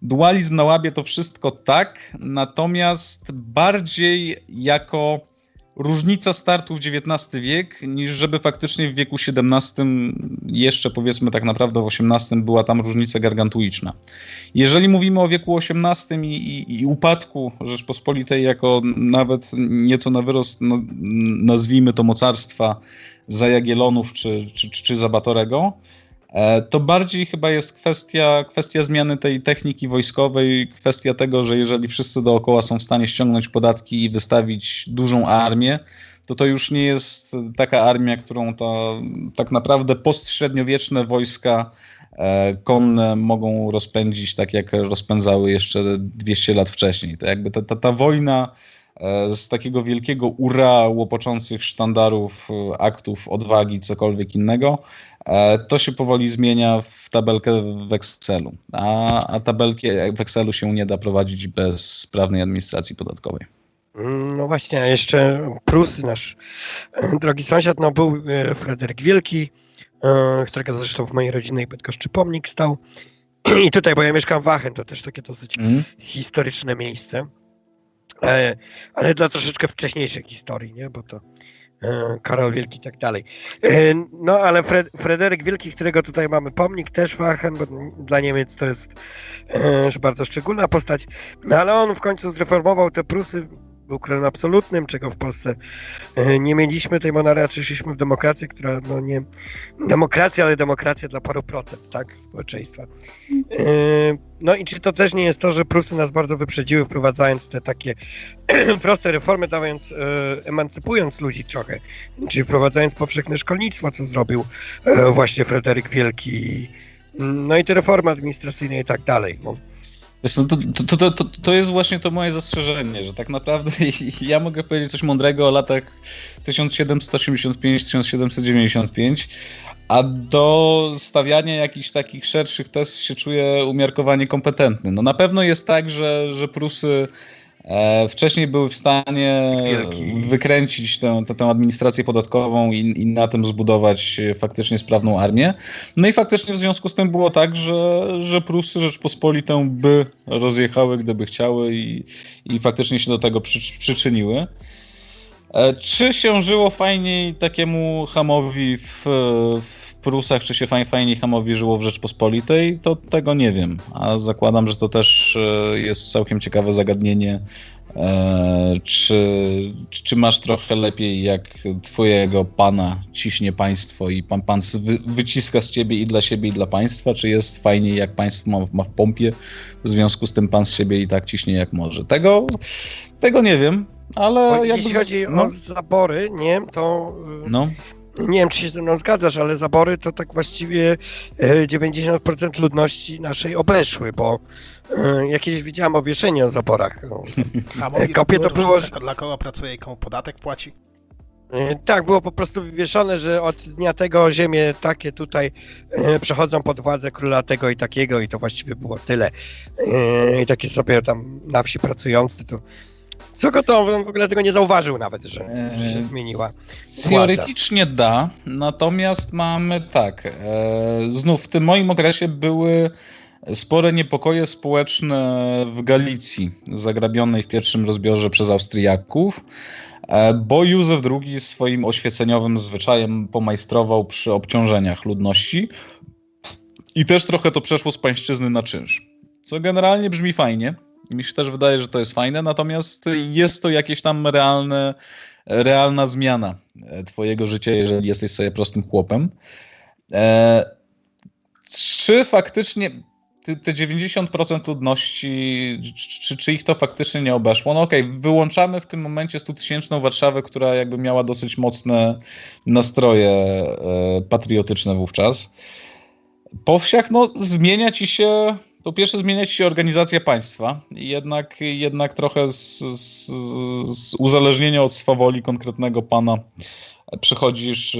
dualizm na łabie to wszystko tak, natomiast bardziej jako różnica startu w XIX wiek, niż żeby faktycznie w wieku XVII, jeszcze powiedzmy tak naprawdę w XVIII, była tam różnica gargantuiczna. Jeżeli mówimy o wieku XVIII i, i, i upadku Rzeczpospolitej jako nawet nieco na wyrost, no, nazwijmy to mocarstwa za Jagiellonów czy, czy, czy, czy za Batorego, E, to bardziej chyba jest kwestia, kwestia zmiany tej techniki wojskowej, kwestia tego, że jeżeli wszyscy dookoła są w stanie ściągnąć podatki i wystawić dużą armię, to to już nie jest taka armia, którą to tak naprawdę postśredniowieczne wojska e, konne mogą rozpędzić tak, jak rozpędzały jeszcze 200 lat wcześniej. To jakby ta, ta, ta wojna e, z takiego wielkiego ura łopoczących sztandarów, aktów, odwagi, cokolwiek innego, E, to się powoli zmienia w tabelkę w Excelu, a, a tabelki w Excelu się nie da prowadzić bez sprawnej administracji podatkowej. No właśnie, a jeszcze Prusy, nasz e, drogi sąsiad, no był e, Fryderyk Wielki, którego zresztą w mojej rodzinnej Bydgoszczy pomnik stał. I tutaj, bo ja mieszkam w Aachen, to też takie dosyć mm. historyczne miejsce, ale dla troszeczkę wcześniejszej historii, nie? bo to E, Karol Wielki i tak dalej. E, no ale Fred, Wielki, którego tutaj mamy pomnik, też w Aachen, bo dla Niemiec to jest e, bardzo szczególna postać, no ale on w końcu zreformował te Prusy był królem absolutnym, czego w Polsce e, nie mieliśmy tej monarchii, szliśmy w demokrację, która no nie demokracja, ale demokracja dla paru procent, tak, społeczeństwa. E, no i czy to też nie jest to, że Prusy nas bardzo wyprzedziły, wprowadzając te takie proste reformy, dając, e, emancypując ludzi trochę, czyli wprowadzając powszechne szkolnictwo, co zrobił właśnie Fryderyk Wielki, no i te reformy administracyjne i tak dalej. No. Wiesz, no to, to, to, to, jest właśnie to moje zastrzeżenie, że tak naprawdę ja mogę powiedzieć coś mądrego o latach 1785-1795, a do stawiania jakichś takich szerszych test się czuję umiarkowanie kompetentny. No na pewno jest tak, że, że Prusy wcześniej były w stanie wykręcić tę, tę, tę administrację podatkową i, i, na tym zbudować faktycznie sprawną armię. No i faktycznie w związku z tym było tak, że, że Prusy Rzeczpospolitą by rozjechały, gdyby chciały i, i faktycznie się do tego przy, przyczyniły. E, czy się żyło fajniej takiemu Hamowi w, w Prusach, czy się fajnie, fajniej Hamowi żyło w Rzeczpospolitej, to tego nie wiem. A zakładam, że to też e, jest całkiem ciekawe zagadnienie. E, czy, czy masz trochę lepiej, jak twojego pana ciśnie państwo i pan, pan wy, wyciska z ciebie i dla siebie, i dla państwa? Czy jest fajniej, jak państwo ma, ma w pompie? W związku z tym pan z siebie i tak ciśnie jak może. Tego, tego nie wiem. Ale jeśli chodzi no. o zabory, nie, to y, no. Nie wiem, czy się ze mną zgadzasz, ale zabory to tak właściwie 90% y, ludności naszej obeszły, bo y, jakieś widziałem owieszenie o zaborach. No. Kopie to było... Dla kogo pracuje i komu podatek płaci? Tak, było po prostu wywieszone, że od dnia tego ziemie takie tutaj przechodzą pod władzę króla tego i takiego i to właściwie było tyle. I takie sobie tam na wsi pracujący to co to w ogóle tego nie zauważył nawet, że, że się zmieniła. Teoretycznie da, natomiast mamy tak. E, znów w tym moim okresie były spore niepokoje społeczne w Galicji, zagrabionej w pierwszym rozbiorze przez Austriaków, e, bo Józef II swoim oświeceniowym zwyczajem pomajstrował przy obciążeniach ludności i też trochę to przeszło z pańszczyzny na czynsz. Co generalnie brzmi fajnie, i mi się też wydaje, że to jest fajne, natomiast jest to jakieś tam realne, realna zmiana twojego życia, jeżeli jesteś sobie prostym chłopem. E, czy faktycznie te 90% ludności, czy, czy ich to faktycznie nie obeszło? No okej, okay, wyłączamy w tym momencie 100-tysięczną Warszawę, która jakby miała dosyć mocne nastroje e, patriotyczne wówczas. Po wsiach, no, zmienia ci się po pierwsze zmienia się organizacja państwa jednak, jednak trochę z, z, z uzależnienia od swawoli konkretnego pana przechodzisz e,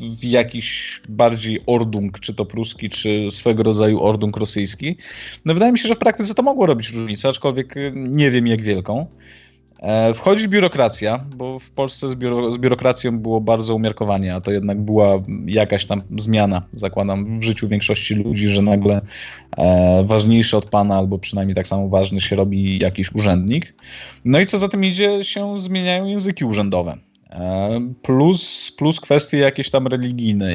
w jakiś bardziej ordung, czy to pruski, czy swego rodzaju ordung rosyjski. No wydaje mi się, że w praktyce to mogło robić różnicę, aczkolwiek nie wiem jak wielką. E, wchodzi biurokracja, bo w Polsce z, biuro, z, biurokracją było bardzo umiarkowanie, a to jednak była jakaś tam zmiana, zakładam, w życiu większości ludzi, że nagle e, ważniejszy od pana, albo przynajmniej tak samo ważny się robi jakiś urzędnik. No i co za tym idzie, się zmieniają języki urzędowe. E, plus, plus kwestie jakieś tam religijne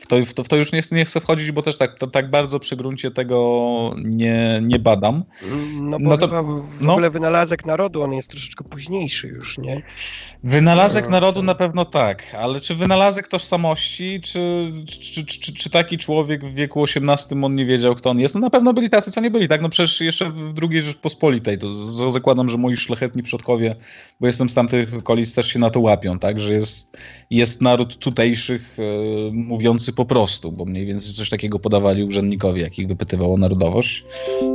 w to, w to, w to już nie chcę, nie chcę wchodzić, bo też tak, to, tak bardzo przy gruncie tego nie, nie badam. No bo no to, chyba w no. ogóle wynalazek narodu, on jest troszeczkę późniejszy już, nie? Wynalazek no, narodu na pewno tak, ale czy wynalazek tożsamości, czy, czy, czy, czy, taki człowiek w wieku XVIII on nie wiedział, kto on jest? No na pewno byli tacy, co nie byli, tak? No przecież jeszcze w II Rzeczpospolitej, to zakładam, że moi szlachetni przodkowie, bo jestem z tamtych okolic, też się na to łapią, tak? Że jest, jest naród tutejszych, e, mówiący po prostu, bo mniej więcej coś takiego podawali urzędnikowi, jak ich wypytywało narodowość,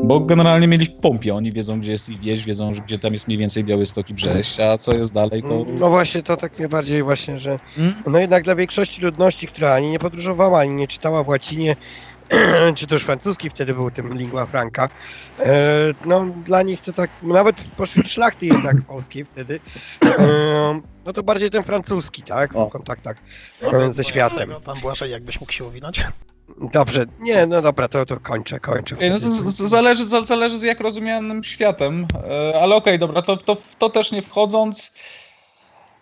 bo generalnie mieli w pompie, oni wiedzą, gdzie jest ich wieś, wiedzą, gdzie tam jest mniej więcej Białystok i Brześć, a co jest dalej, to... No właśnie, to tak mnie bardziej właśnie, że hmm? no jednak dla większości ludności, która ani nie podróżowała, ani nie czytała w łacinie, czy też francuski wtedy był tym lingua franca, e, no dla nich to tak, nawet pośród szlachty jednak polskiej wtedy, e, no to bardziej ten francuski, tak, w kontaktach no, ze światem. Tam Błażej, jakbyś mógł się uwinąć? Dobrze, nie, no dobra, to, to kończę, kończę. No, zależy, zależy z jak rozumianym światem, e, ale okej, okay, dobra, to, to, to też nie wchodząc,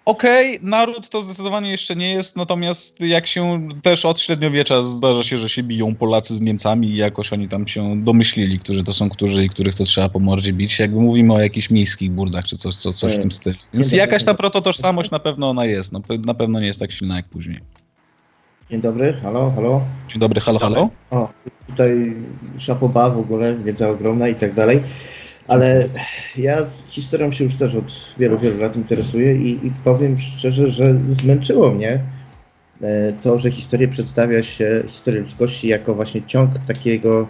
Okej, okay, naród to zdecydowanie jeszcze nie jest, natomiast jak się też od średniowiecza zdarza się, że się biją Polacy z Niemcami i jakoś oni tam się domyślili, którzy to są którzy i których to trzeba po mordzie bić. Jakby mówimy o jakichś miejskich burdach czy coś, coś, coś w tym stylu. Więc jakaś ta prototożsamość na pewno ona jest, no, na pewno nie jest tak silna jak później. Dzień dobry, halo, halo. Dzień dobry, halo, halo. O, tutaj szapoba w ogóle, wiedza ogromna i tak dalej. Ale ja historią się już też od wielu, wielu lat interesuję i, i powiem szczerze, że zmęczyło mnie e, to, że historię przedstawia się, historię ludzkości jako właśnie ciąg takiego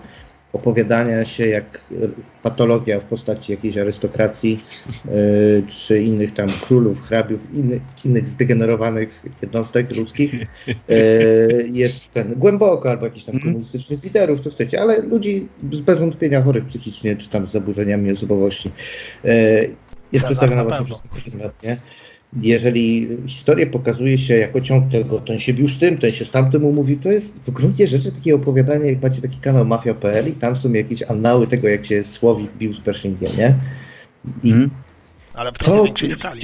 opowiadania się jak patologia w postaci jakiejś arystokracji yy, czy innych tam królów, hrabiów, innych, innych zdegenerowanych jednostek ludzkich yy, jest ten głęboko albo jakichś tam mhm. komunistycznych liderów, co chcecie, ale ludzi bez wątpienia chorych psychicznie czy tam z zaburzeniami osobowości. Yy, jest przedstawiona właśnie przez nie? Jeżeli historię pokazuje się jako ciąg tego, ten się bił z tym, ten się z tamtym umówił, to jest w gruncie rzeczy takie opowiadanie, jak macie taki kanał Mafia.pl i tam są jakieś annały tego, jak się Słowik bił z Pershingiem, nie? I hmm. Ale w trochę większej skali.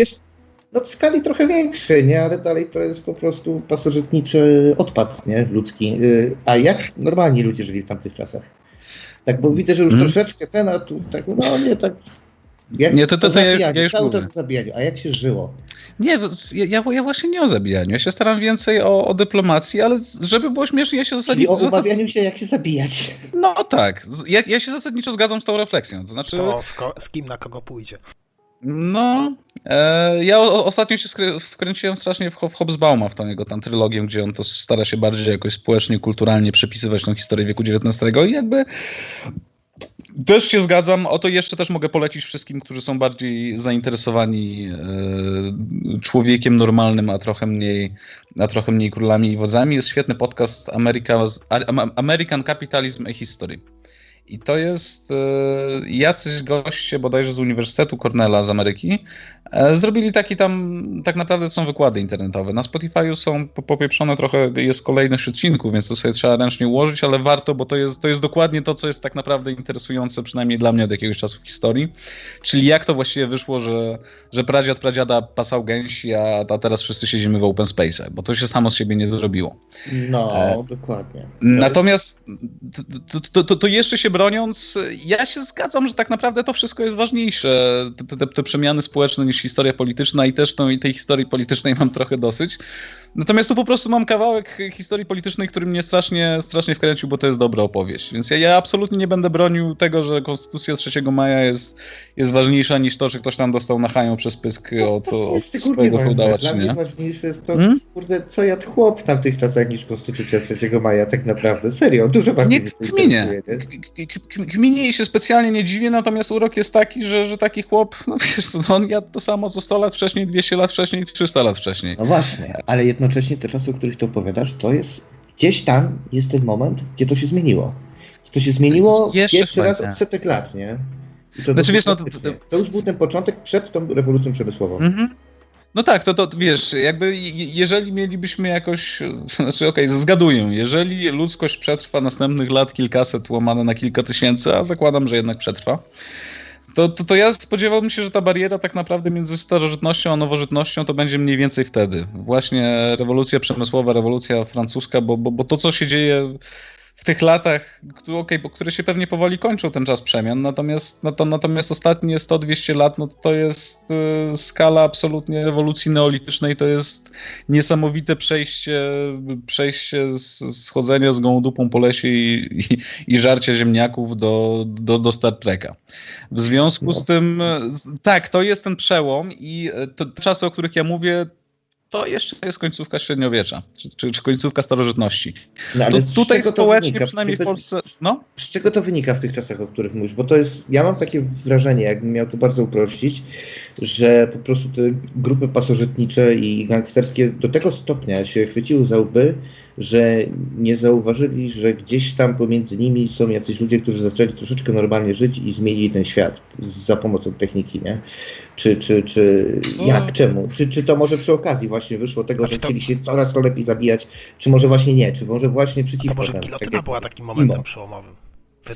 no w skali trochę większej, nie? Ale dalej to jest po prostu pasożytniczy odpad, nie? Ludzki. Y, a jak normalni ludzie żyli w tamtych czasach? Tak, bo widzę, że już hmm. troszeczkę ten, a tu tak, no nie, tak jak nie, to, to, to, ja, ja już cały czas o zabijaniu, a jak się żyło? Nie, ja, ja właśnie nie o zabijaniu. Ja się staram więcej o, o dyplomacji, ale żeby było śmiesznie, ja się zasadniczo... Czyli o umawianiu się, jak się zabijać. No tak. Ja, ja się zasadniczo zgadzam z tą refleksją. To znaczy... To z, z kim na kogo pójdzie. No, e, ja o, ostatnio się wkręciłem strasznie w, w Hobsbauma, w tą jego tam trylogię, gdzie on to stara się bardziej jakoś społecznie, kulturalnie przepisywać tą historię wieku XIX i jakby też się zgadzam. O to jeszcze też mogę polecić wszystkim, którzy są bardziej zainteresowani e, człowiekiem normalnym, a trochę mniej, a trochę mniej królami i wodzami. Jest świetny podcast America, American Capitalism and History. I to jest e, jacyś goście bodajże z Uniwersytetu Cornella z Ameryki. E, zrobili taki tam, tak naprawdę są wykłady internetowe. Na Spotify'u są popieprzone trochę, jest kolejność odcinków, więc to sobie trzeba ręcznie ułożyć, ale warto, bo to jest, to jest dokładnie to, co jest tak naprawdę interesujące, przynajmniej dla mnie od jakiegoś czasu w historii. Czyli jak to właściwie wyszło, że, że pradziad pradziada pasał gęsi, a, a teraz wszyscy siedzimy w open space, bo to się samo z siebie nie zrobiło. No, e, dokładnie. Natomiast to, to, to jeszcze się broniąc, ja się zgadzam, że tak naprawdę to wszystko jest ważniejsze, te, te, te przemiany społeczne niż historia polityczna i też tą, tej historii politycznej mam trochę dosyć. Natomiast tu po prostu mam kawałek historii politycznej, który mnie strasznie, strasznie wkręcił, bo to jest dobra opowieść. Więc ja, ja absolutnie nie będę bronił tego, że Konstytucja 3 maja jest, jest ważniejsza niż to, że ktoś tam dostał na hają przez pysk od, od swojego feudała, czy nie. Dla mnie ważniejsze jest to, hmm? kurde, co jadł chłop w tamtych czasach niż Konstytucja 3 maja, tak naprawdę. Serio, dużo bardziej nie, kminie. Gminie się specjalnie nie dziwię, natomiast urok jest taki, że, że taki chłop, no wiesz, no, on jadł to samo co 100 lat wcześniej, 200 lat wcześniej, 300 lat wcześniej. No właśnie, ale jednocześnie te czasy, o których ty opowiadasz, to jest gdzieś tam jest ten moment, gdzie to się zmieniło. To się zmieniło Jeszcze pierwszy raz od setek lat, nie? to, znaczy, wiesz, no, to, to, to, już był ten początek przed tą rewolucją przemysłową. Mhm. No tak, to, to wiesz, jakby jeżeli mielibyśmy jakoś, znaczy okej, okay, zgaduję, jeżeli ludzkość przetrwa następnych lat kilkaset łamane na kilka tysięcy, a zakładam, że jednak przetrwa, to, to, to ja spodziewałbym się, że ta bariera tak naprawdę między starożytnością a nowożytnością to będzie mniej więcej wtedy. Właśnie rewolucja przemysłowa, rewolucja francuska, bo, bo, bo to, co się dzieje w tych latach, okay, bo które się pewnie powoli kończą ten czas przemian, natomiast, no to, natomiast ostatnie 100-200 lat no to jest y, skala absolutnie rewolucji neolitycznej, to jest niesamowite przejście, przejście z, schodzenia z gołą dupą po lesie i, i, i żarcia ziemniaków do, do, do Star Treka. W związku no. z tym, tak, to jest ten przełom i te czasy, o których ja mówię, to jeszcze jest końcówka średniowiecza, czy, czy końcówka starożytności. No, ale tutaj społecznie, przynajmniej w Polsce. No? Z czego to wynika w tych czasach, o których mówisz? Bo to jest. Ja mam takie wrażenie, jakbym miał to bardzo uprościć, że po prostu te grupy pasożytnicze i gangsterskie do tego stopnia się chwyciły za łby, że nie zauważyli, że gdzieś tam pomiędzy nimi są jacyś ludzie, którzy zaczęli troszeczkę normalnie żyć i zmienili ten świat za pomocą techniki, nie? Czy, czy, czy no. jak, czemu? Czy, czy to może przy okazji właśnie wyszło tego, że to... chcieli się coraz to lepiej zabijać, czy może właśnie nie, czy może właśnie przeciwko A to może gilotyna tak była takim momentem mimo. przełomowym?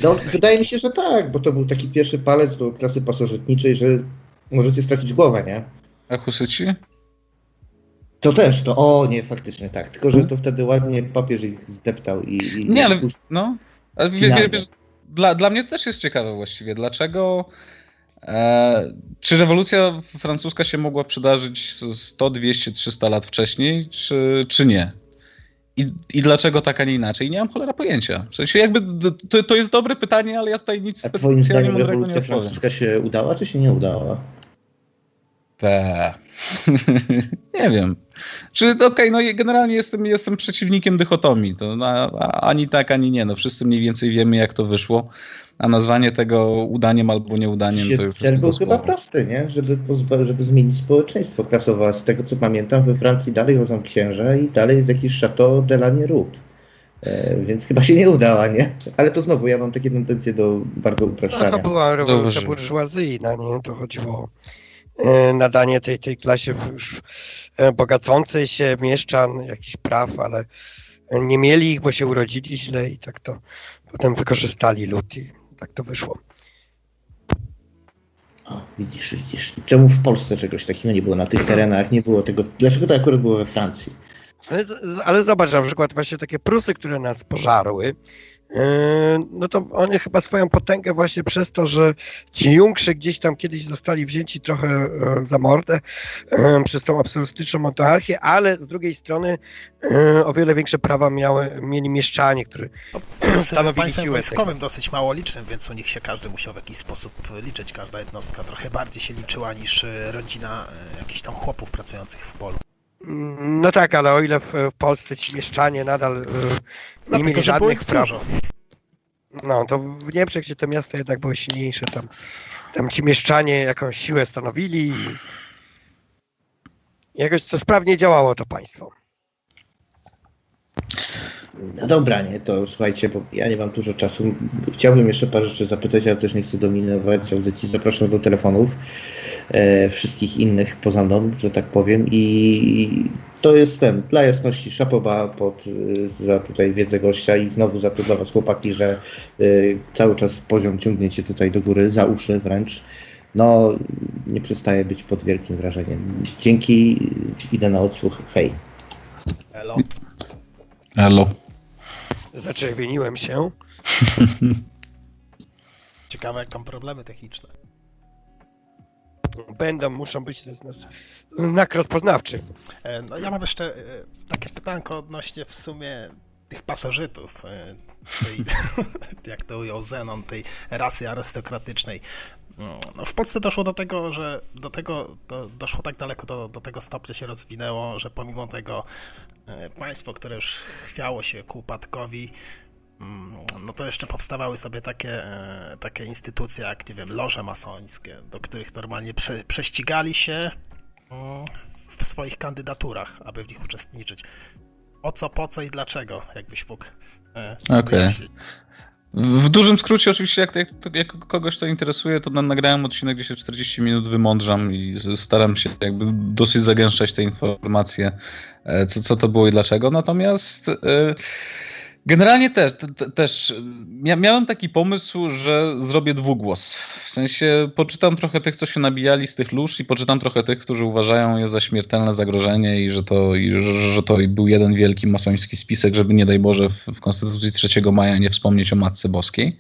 No, wydaje mi się, że tak, bo to był taki pierwszy palec do klasy pasożytniczej, że możecie stracić głowę, nie? A husyci? To też, to o nie, faktycznie tak. Tylko, że to wtedy ładnie papież ich zdeptał i. i nie, ale no. Ale wie, wiesz, dla, dla mnie też jest ciekawe właściwie, dlaczego. E, czy rewolucja francuska się mogła przydarzyć 100, 200, 300 lat wcześniej, czy, czy nie? I, I dlaczego tak, a nie inaczej? Nie mam cholera pojęcia. W sensie jakby to, to jest dobre pytanie, ale ja tutaj nic a specjalnie mądrego nie odpowiem. francuska się udała, czy się nie udała? Te. nie wiem. Czy okej, okay, no generalnie jestem, jestem przeciwnikiem dychotomii. To ani tak, ani nie. No wszyscy mniej więcej wiemy, jak to wyszło. A nazwanie tego udaniem albo nieudaniem to już Cel był chyba prosty, nie? Żeby, żeby zmienić społeczeństwo klasowe. Z tego co pamiętam, we Francji dalej chodzą księża i dalej jest jakiś Chateau de la. E, więc chyba się nie udała, nie? Ale to znowu, ja mam takie tendencje do bardzo upraszczania. No, to była rewolucja burżuazyjna, nie? To chodziło E, nadanie tej, tej klasie już e, bogacącej się mieszczan jakichś praw, ale nie mieli ich, bo się urodzili źle i tak to potem wykorzystali lud i tak to wyszło. O, widzisz, widzisz. Czemu w Polsce czegoś takiego nie było na tych terenach? Nie było tego. Dlaczego to akurat było we Francji? Ale, ale zobacz, na przykład właśnie takie Prusy, które nas pożarły, no to oni chyba swoją potęgę właśnie przez to, że ci Jungrzy gdzieś tam kiedyś zostali wzięci trochę e, za mordę e, przez tą absolutystyczną monarchię, ale z drugiej strony e, o wiele większe prawa miały, mieli mieszczanie, którzy no, stanowili siłę. wojskowym dosyć mało licznym, więc u nich się każdy musiał w jakiś sposób liczyć, każda jednostka trochę bardziej się liczyła niż rodzina jakichś tam chłopów pracujących w polu. No tak, ale o ile w, w Polsce ci mieszczanie nadal y, nie no, mieli żadnych praw. No, to w Niemczech, gdzie te miasta jednak były silniejsze, tam, tam ci mieszczanie jakąś siłę stanowili i jakoś to sprawnie działało to państwo. No dobra, nie, to słuchajcie, bo ja nie mam dużo czasu. Chciałbym jeszcze parę rzeczy zapytać, ale też nie chcę dominować audycji. Zapraszam do telefonów e, wszystkich innych poza mną, że tak powiem. I to jest ten, dla jasności, szapoba pod, e, za tutaj wiedzę gościa i znowu za to dla was chłopaki, że e, cały czas poziom ciągniecie tutaj do góry, za uszy wręcz. No, nie przestaje być pod wielkim wrażeniem. Dzięki, idę na odsłuch. Hej. Hello. Hello. Zaczerwieniłem się. Ciekawe, jak tam problemy techniczne. Będą, muszą być, to jest nas znak rozpoznawczy. E, no, ja mam jeszcze e, takie pytanko odnośnie w sumie tych pasożytów, e, tej, jak to ujął Zenon, tej rasy arystokratycznej. No, w Polsce doszło do tego, że do tego do, doszło tak daleko, do, do tego stopnia się rozwinęło, że pomimo tego państwo, które już chwiało się ku upadkowi, Mm, no to jeszcze powstawały sobie takie, e, takie instytucje jak, nie wiem, loże masońskie, do których normalnie prze, prześcigali się mm, w swoich kandydaturach, aby w nich uczestniczyć. O co, po co i dlaczego, jakbyś mógł e, Okej. Okay. W dużym skrócie, oczywiście, jak, jak, jak, kogoś to interesuje, to nagrałem odcinek, gdzie się 40 minut wymądrzam i staram się jakby dosyć zagęszczać te informacje, e, co, co to było i dlaczego. Natomiast. Yy, Generalnie też, te, też miałem taki pomysł, że zrobię dwugłos. W sensie poczytam trochę tych, co się nabijali z tych lóż i poczytam trochę tych, którzy uważają je za śmiertelne zagrożenie i że to, i że, że to był jeden wielki masoński spisek, żeby nie daj Boże w, w Konstytucji 3 maja nie wspomnieć o Matce Boskiej.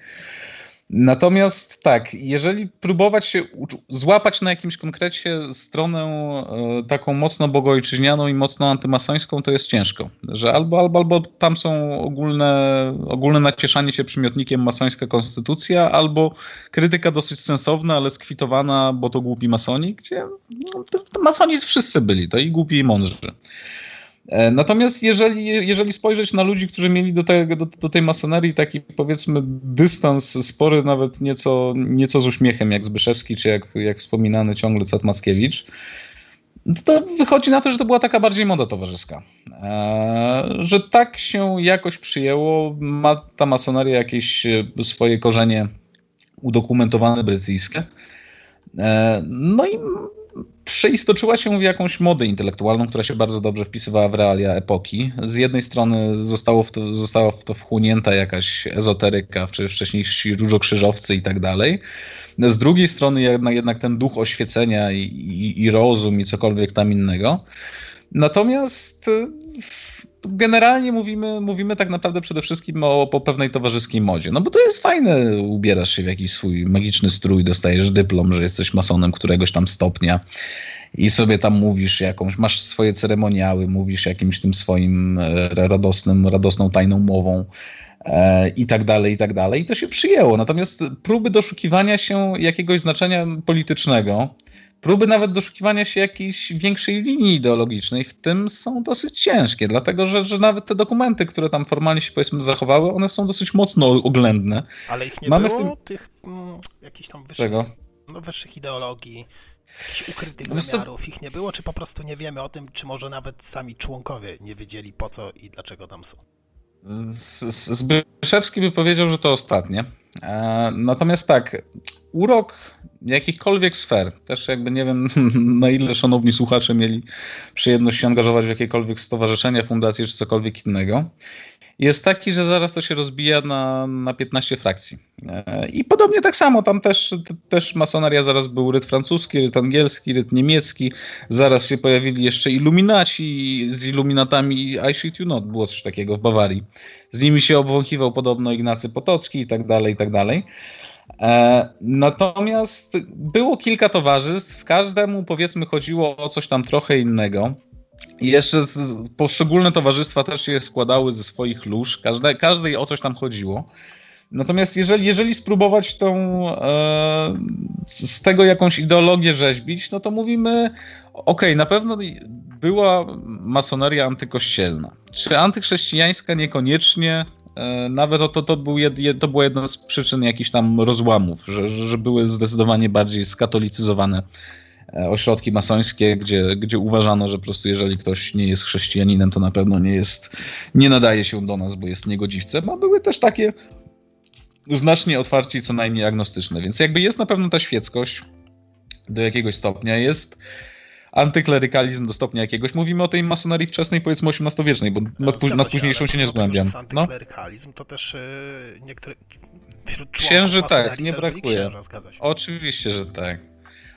Natomiast tak, jeżeli próbować się złapać na jakimś konkrecie stronę e, taką mocno bogojczyźnianą i mocno antymasońską, to jest ciężko. Że albo, albo, albo tam są ogólne, ogólne nacieszanie się przymiotnikiem masońska konstytucja, albo krytyka dosyć sensowna, ale skwitowana, bo to głupi masoni, gdzie no, masoni wszyscy byli, to i głupi i mądrzy. E, natomiast jeżeli, jeżeli spojrzeć na ludzi, którzy mieli do, tego, do, do, tej masonerii taki powiedzmy dystans spory, nawet nieco, nieco z uśmiechem, jak Zbyszewski, czy jak, jak wspominany ciągle Cat Mackiewicz, to wychodzi na to, że to była taka bardziej moda towarzyska. E, że tak się jakoś przyjęło, ma ta masoneria jakieś e, swoje korzenie udokumentowane brytyjskie. No i przeistoczyła się w jakąś modę intelektualną, która się bardzo dobrze wpisywała w realia epoki. Z jednej strony zostało w to, została w to wchłonięta jakaś ezoteryka, wcześniejsi różokrzyżowcy i tak dalej. Z drugiej strony jednak, jednak ten duch oświecenia i, i, i rozum i cokolwiek tam innego. Natomiast generalnie mówimy, mówimy tak naprawdę przede wszystkim o, o pewnej towarzyskiej modzie. No bo to jest fajne, ubierasz się w jakiś swój magiczny strój, dostajesz dyplom, że jesteś masonem któregoś tam stopnia i sobie tam mówisz jakąś, masz swoje ceremoniały, mówisz jakimś tym swoim e, radosnym, radosną tajną mową e, i tak dalej, i tak dalej. I to się przyjęło. Natomiast próby doszukiwania się jakiegoś znaczenia politycznego, próby nawet doszukiwania się jakiejś większej linii ideologicznej w tym są dosyć ciężkie, dlatego że, że nawet te dokumenty, które tam formalnie się powiedzmy zachowały, one są dosyć mocno oględne. Ale ich nie Mamy było w tym... tych mm, jakichś tam wyższych, Czego? No, wyższych ideologii, jakichś ukrytych no zamiarów, ich nie było, czy po prostu nie wiemy o tym, czy może nawet sami członkowie nie wiedzieli po co i dlaczego tam są? Zbyszewski by powiedział, że to ostatnie. E, natomiast tak, urok jakichkolwiek sfer, też jakby nie wiem na ile szanowni słuchacze mieli przyjemność się angażować w jakiekolwiek stowarzyszenia, fundacje czy cokolwiek innego, jest taki, że zaraz to się rozbija na, na 15 frakcji. E, I podobnie tak samo, tam też, też masonaria, zaraz był ryt francuski, ryt angielski, ryt niemiecki, zaraz się pojawili jeszcze iluminaci z iluminatami I shit you not, było coś takiego w Bawarii. Z nimi się obwąchiwał podobno Ignacy Potocki i tak dalej, i tak dalej. E, natomiast było kilka towarzystw, każdemu powiedzmy chodziło o coś tam trochę innego. I jeszcze z, poszczególne towarzystwa też się składały ze swoich lóż, każde, każdej o coś tam chodziło. Natomiast jeżeli, jeżeli spróbować tą, e, z tego jakąś ideologię rzeźbić, no to mówimy, ok, na pewno była masoneria antykościelna. Czy antychrześcijańska niekoniecznie, e, nawet to, to, był jed, to była jedna z przyczyn jakichś tam rozłamów, że, że były zdecydowanie bardziej skatolicyzowane ośrodki masońskie, gdzie, gdzie uważano, że po prostu jeżeli ktoś nie jest chrześcijaninem, to na pewno nie jest, nie nadaje się do nas, bo jest niegodziwcem, a były też takie znacznie otwarci, co najmniej agnostyczne, więc jakby jest na pewno ta świeckość do jakiegoś stopnia, jest antyklerykalizm do stopnia jakiegoś. Mówimy o tej masonerii wczesnej, powiedzmy XVIII-wiecznej, bo nad, no, nad późniejszą się nie zgłębiam. No. Antyklerykalizm to też yy, niektóre... Wśród księży tak, nie brakuje. Oczywiście, że tak.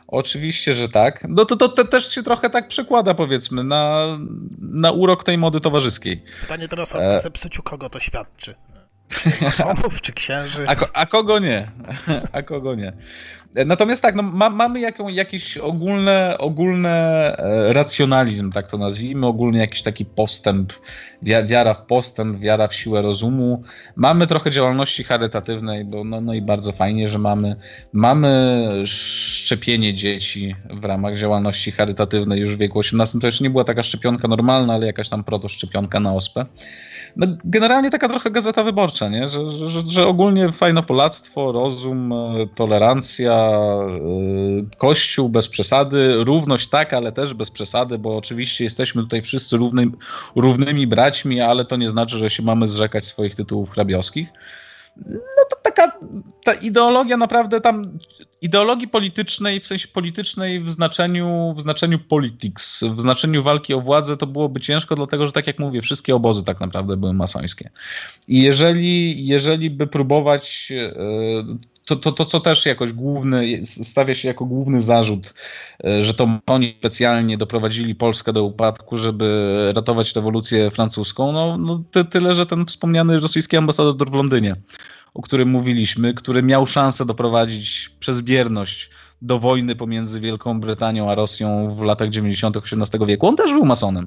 Oczywiście, że tak. No to, to, to, też się trochę tak przekłada, powiedzmy, na, na urok tej mody towarzyskiej. Pytanie teraz o e... zepsuciu kogo to świadczy. Masonów czy księży? A, a, kogo nie? A kogo nie? Natomiast tak, no, ma, mamy jaką, jakiś ogólny, ogólny e, racjonalizm, tak to nazwijmy, ogólny jakiś taki postęp, wiara w postęp, wiara w siłę rozumu. Mamy trochę działalności charytatywnej, bo no, no i bardzo fajnie, że mamy. Mamy szczepienie dzieci w ramach działalności charytatywnej już w wieku 18. To jeszcze nie była taka szczepionka normalna, ale jakaś tam protoszczepionka na ospę no, generalnie taka trochę gazeta wyborcza, nie? Że, że, że ogólnie fajnopolactwo, rozum, e, tolerancja, kościół bez przesady, równość tak, ale też bez przesady, bo oczywiście jesteśmy tutaj wszyscy równy, równymi braćmi, ale to nie znaczy, że się mamy zrzekać swoich tytułów hrabiowskich. no to taka ta ideologia naprawdę tam, ideologii politycznej, w sensie politycznej w znaczeniu, w znaczeniu politics, w znaczeniu walki o władzę, to byłoby ciężko, dlatego że tak jak mówię, wszystkie obozy tak naprawdę były masońskie. I jeżeli, jeżeli by próbować to, to, to, co też jakoś główny, stawia się jako główny zarzut, e, że to oni specjalnie doprowadzili Polskę do upadku, żeby ratować rewolucję francuską, no, no ty, tyle, że ten wspomniany rosyjski ambasador w Londynie, o którym mówiliśmy, który miał szansę doprowadzić przez bierność do wojny pomiędzy Wielką Brytanią a Rosją w latach 90. XVIII wieku. On też był masonem.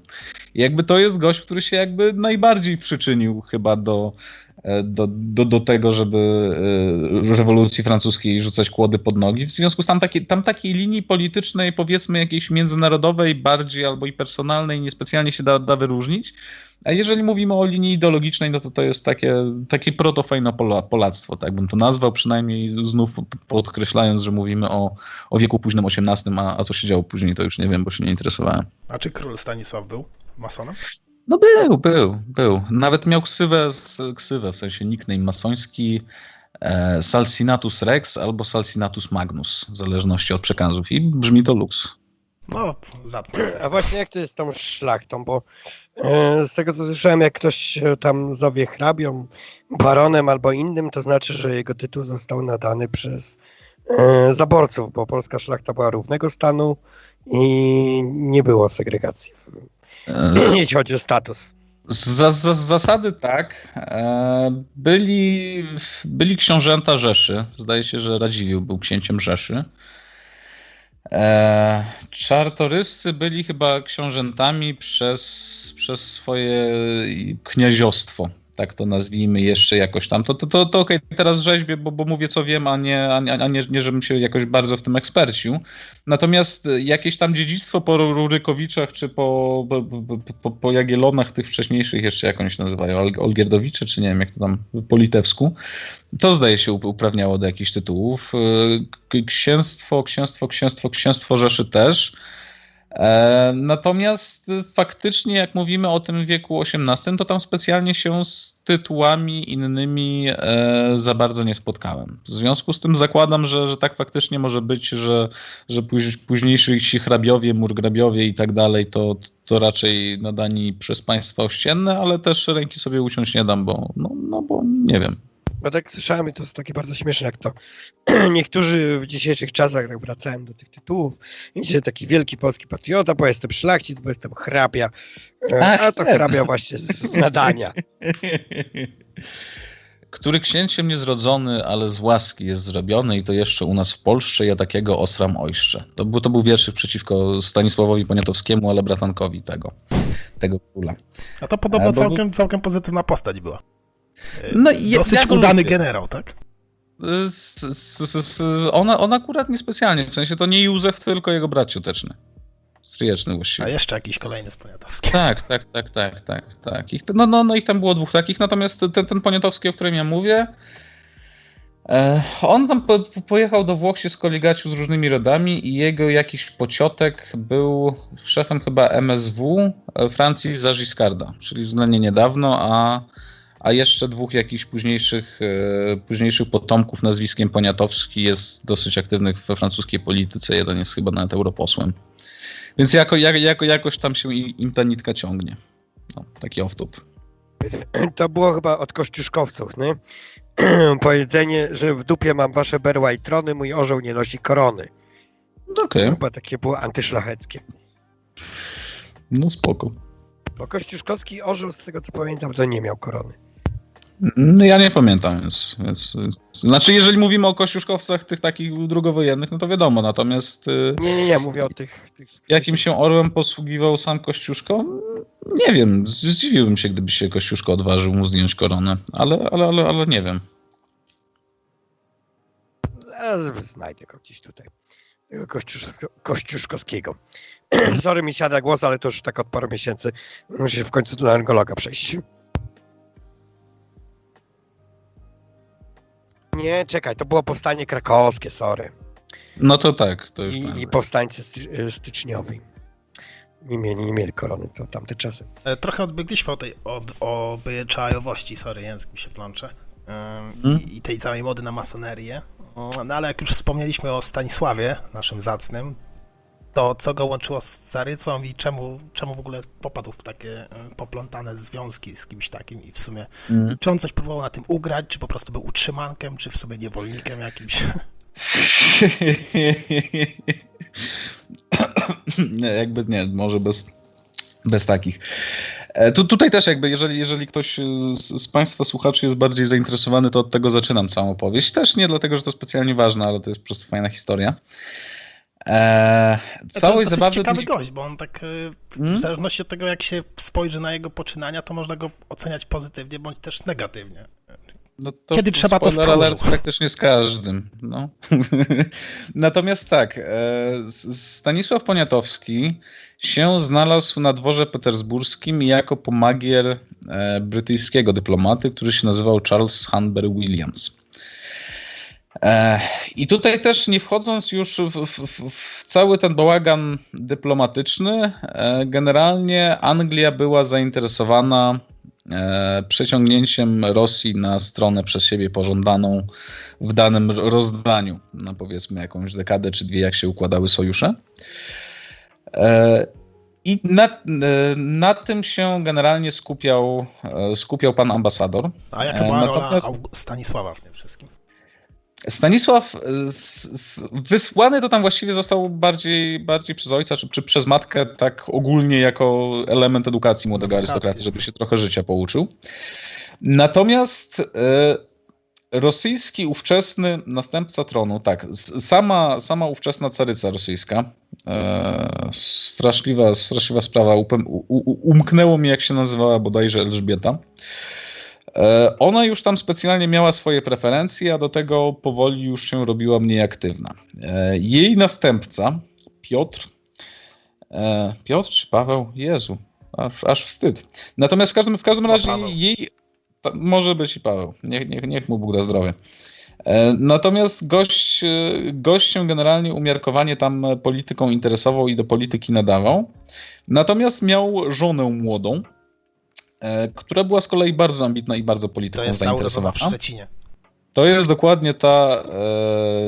I jakby to jest gość, który się jakby najbardziej przyczynił chyba do do, do, do tego, żeby e, rewolucji francuskiej rzucać kłody pod nogi. W związku z tam, taki, tam takiej linii politycznej, powiedzmy jakiejś międzynarodowej, bardziej albo i personalnej, niespecjalnie się da, da wyróżnić. A jeżeli mówimy o linii ideologicznej, no to to jest takie, takie protofejno-polactwo, tak bym to nazwał, przynajmniej znów podkreślając, że mówimy o, o wieku późnym XVIII, a, a co się działo później, to już nie wiem, bo się nie interesowałem. A czy król Stanisław był masonem? No był, był, był. Nawet miał ksywę, ksywę w sensie nickname masoński e, Salsinatus Rex albo Salsinatus Magnus, w zależności od przekazów. I brzmi to luks. No, zacne. A właśnie jak to jest z tą szlachtą, bo e, z tego co słyszałem, jak ktoś tam zowie hrabią, baronem albo innym, to znaczy, że jego tytuł został nadany przez e, zaborców, bo polska szlachta była równego stanu i nie było segregacji jeśli chodzi o status. Z, z, z, zasady tak. E, byli, byli książęta Rzeszy. Zdaje się, że Radziwiłł był księciem Rzeszy. E, czartoryscy byli chyba książętami przez, przez swoje knieziostwo tak to nazwijmy jeszcze jakoś tam, to, to, to, to okej, okay, teraz rzeźbię, bo, bo mówię co wiem, a, nie, a, a nie, nie żebym się jakoś bardzo w tym ekspercił. Natomiast jakieś tam dziedzictwo po Rurykowiczach czy po, po, po, po Jagielonach tych wcześniejszych, jeszcze jak oni się nazywają, Olgierdowicze, czy nie wiem jak to tam po litewsku, to zdaje się uprawniało do jakichś tytułów. Księstwo, księstwo, księstwo, księstwo Rzeszy też. E, natomiast faktycznie, jak mówimy o tym wieku XVIII, to tam specjalnie się z tytułami innymi e, za bardzo nie spotkałem. W związku z tym zakładam, że, że tak faktycznie może być, że, że późniejsi hrabiowie, murgrabiowie i tak dalej, to, to raczej nadani przez państwa ościenne, ale też ręki sobie uciąć nie dam, bo, no, no bo nie wiem. Bo tak słyszałem i to jest takie bardzo śmieszne, jak to niektórzy w dzisiejszych czasach tak wracałem do tych tytułów że taki wielki polski patriota, bo jestem szlachcic, bo jestem hrabia, e, Ach, a to tak. hrabia właśnie z nadania. Który księciem niezrodzony, ale z łaski jest zrobiony i to jeszcze u nas w Polsce, ja takiego osram ojszcze. To był, to był wierszyk przeciwko Stanisławowi Poniatowskiemu, ale bratankowi tego, tego króla. A to podobno całkiem, całkiem pozytywna postać była. No, Dosyć ja udany lubię. generał, tak? S, s, s, on, on akurat niespecjalnie, w sensie to nie Józef, tylko jego brat cioteczny. Stryjeczny właściwie. A jeszcze jakiś kolejny z Poniatowskich. Tak, tak, tak, tak, tak. tak. Ich, no, no, no ich tam było dwóch takich, natomiast ten, ten Poniatowski, o którym ja mówię, e, on tam po, pojechał do Włoch się skoligacił z różnymi rodami i jego jakiś pociotek był szefem chyba MSW e, Francji za Giscarda, czyli względnie niedawno, a a jeszcze dwóch jakichś późniejszych, e, późniejszych potomków nazwiskiem Poniatowski jest dosyć aktywnych we francuskiej polityce. Jeden jest chyba nawet europosłem. Więc jako, jako, jakoś tam się im ta nitka ciągnie. No, taki off-top. To było chyba od kościuszkowców, nie? Powiedzenie, że w dupie mam wasze berła i trony, mój orzeł nie nosi korony. Okay. Chyba takie było antyszlacheckie. No spoko. Bo Kościuszkowski orzeł, z tego co pamiętam, to nie miał korony. No ja nie pamiętam, więc, więc, Znaczy, jeżeli mówimy o kościuszkowcach tych takich drugowojennych, no to wiadomo, natomiast... Y, nie, nie, nie, mówię o tych... tych jakim się orłem posługiwał sam Kościuszko? Nie wiem, zdziwiłbym się, gdyby się Kościuszko odważył mu zdjąć koronę, ale, ale, ale, ale nie wiem. Znajdę go gdzieś tutaj. Kościuszko, Kościuszkowskiego. Sorry, mi siada głos, ale to już tak od paru miesięcy. Muszę w końcu do laryngologa przejść. Nie, czekaj, to było powstanie krakowskie, sorry. No to tak. To już I, I powstańcy styczniowi. Nie mieli, nie mieli korony, to tamte czasy. E, trochę odbiegliśmy od tej od obyczajowości, sorry, język mi się plącze. hmm? i, i tej całej mody na masonerię. No ale jak już wspomnieliśmy o Stanisławie, naszym zacnym, to co go łączyło z Carycą i czemu, czemu w ogóle popadł w takie poplątane związki z kimś takim i w sumie, mm. czy on coś próbował na tym ugrać, czy po prostu był utrzymankiem, czy w sumie niewolnikiem jakimś? nie, jakby nie, może bez, bez takich. E, tu, tutaj też jakby, jeżeli, jeżeli ktoś z, z, Państwa słuchaczy jest bardziej zainteresowany, to od tego zaczynam całą opowieść. Też nie dlatego, że to specjalnie ważne, ale to jest po prostu fajna historia. Eee, całość to jest ciekawy gość, bo on tak e, hmm? w zależności od tego, jak się spojrzy na jego poczynania, to można go oceniać pozytywnie bądź też negatywnie. No to Kiedy trzeba to stworzyć? praktycznie z każdym. No. Natomiast tak, e, Stanisław Poniatowski się znalazł na dworze petersburskim jako pomagier e, brytyjskiego dyplomaty, który się nazywał Charles Hunter Williams. E, I tutaj też nie wchodząc już w, w, w, cały ten bałagan dyplomatyczny, generalnie Anglia była zainteresowana E, przeciągnięciem Rosji na stronę przez siebie pożądaną w danym rozdaniu, na powiedzmy jakąś dekadę czy dwie, jak się układały sojusze. E, I na, e, na tym się generalnie skupiał, skupiał pan ambasador. A jaka była Natomiast... rola Stanisława w tym wszystkim? Stanisław e, wysłany to tam właściwie został bardziej, bardziej przez ojca czy, czy przez matkę, tak ogólnie jako element edukacji młodego edukacji. arystokraty, żeby się trochę życia pouczył. Natomiast e, rosyjski ówczesny następca tronu, tak, sama, sama ówczesna caryca rosyjska, e, straszliwa, straszliwa sprawa, umknęło mi jak się nazywała bodajże Elżbieta, ona już tam specjalnie miała swoje preferencje, a do tego powoli już się robiła mniej aktywna. E, jej następca, Piotr, e, Piotr czy Paweł? Jezu, aż, aż wstyd. Natomiast w każdym, w każdym razie jej, może być i Paweł, niech, niech, niech mu Bóg da zdrowie. Natomiast gość, gość się generalnie umiarkowanie tam polityką interesował i do polityki nadawał. Natomiast miał żonę młodą, E, która była z kolei bardzo ambitna i bardzo polityką to jest zainteresowana. w Szczecinie. To jest dokładnie ta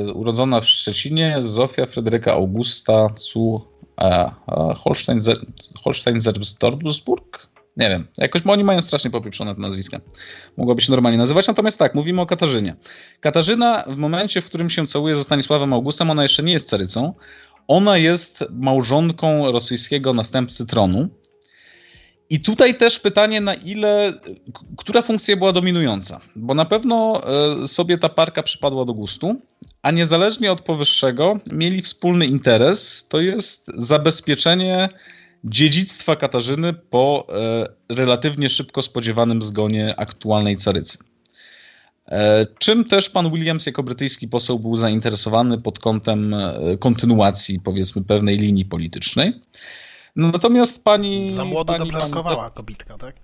e, urodzona w Szczecinie Zofia Fryderyka Augusta zu e, Holstein, Holstein Nie wiem, jakoś oni mają strasznie popieprzone te nazwiska. Mogłoby się normalnie nazywać, natomiast tak, mówimy o Katarzynie. Katarzyna w momencie, w którym się całuje ze Stanisławem Augustem, ona jeszcze nie jest carycą. Ona jest małżonką rosyjskiego następcy tronu, i tutaj też pytanie, na ile, która funkcja była dominująca, bo na pewno e, sobie ta parka przypadła do gustu, a niezależnie od powyższego mieli wspólny interes, to jest zabezpieczenie dziedzictwa Katarzyny po e, relatywnie szybko spodziewanym zgonie aktualnej carycy. E, czym też pan Williams jako brytyjski poseł był zainteresowany pod kątem kontynuacji, powiedzmy, pewnej linii politycznej. Natomiast pani... Za młodo pani, dobrze pani, rokowała kobitka, tak?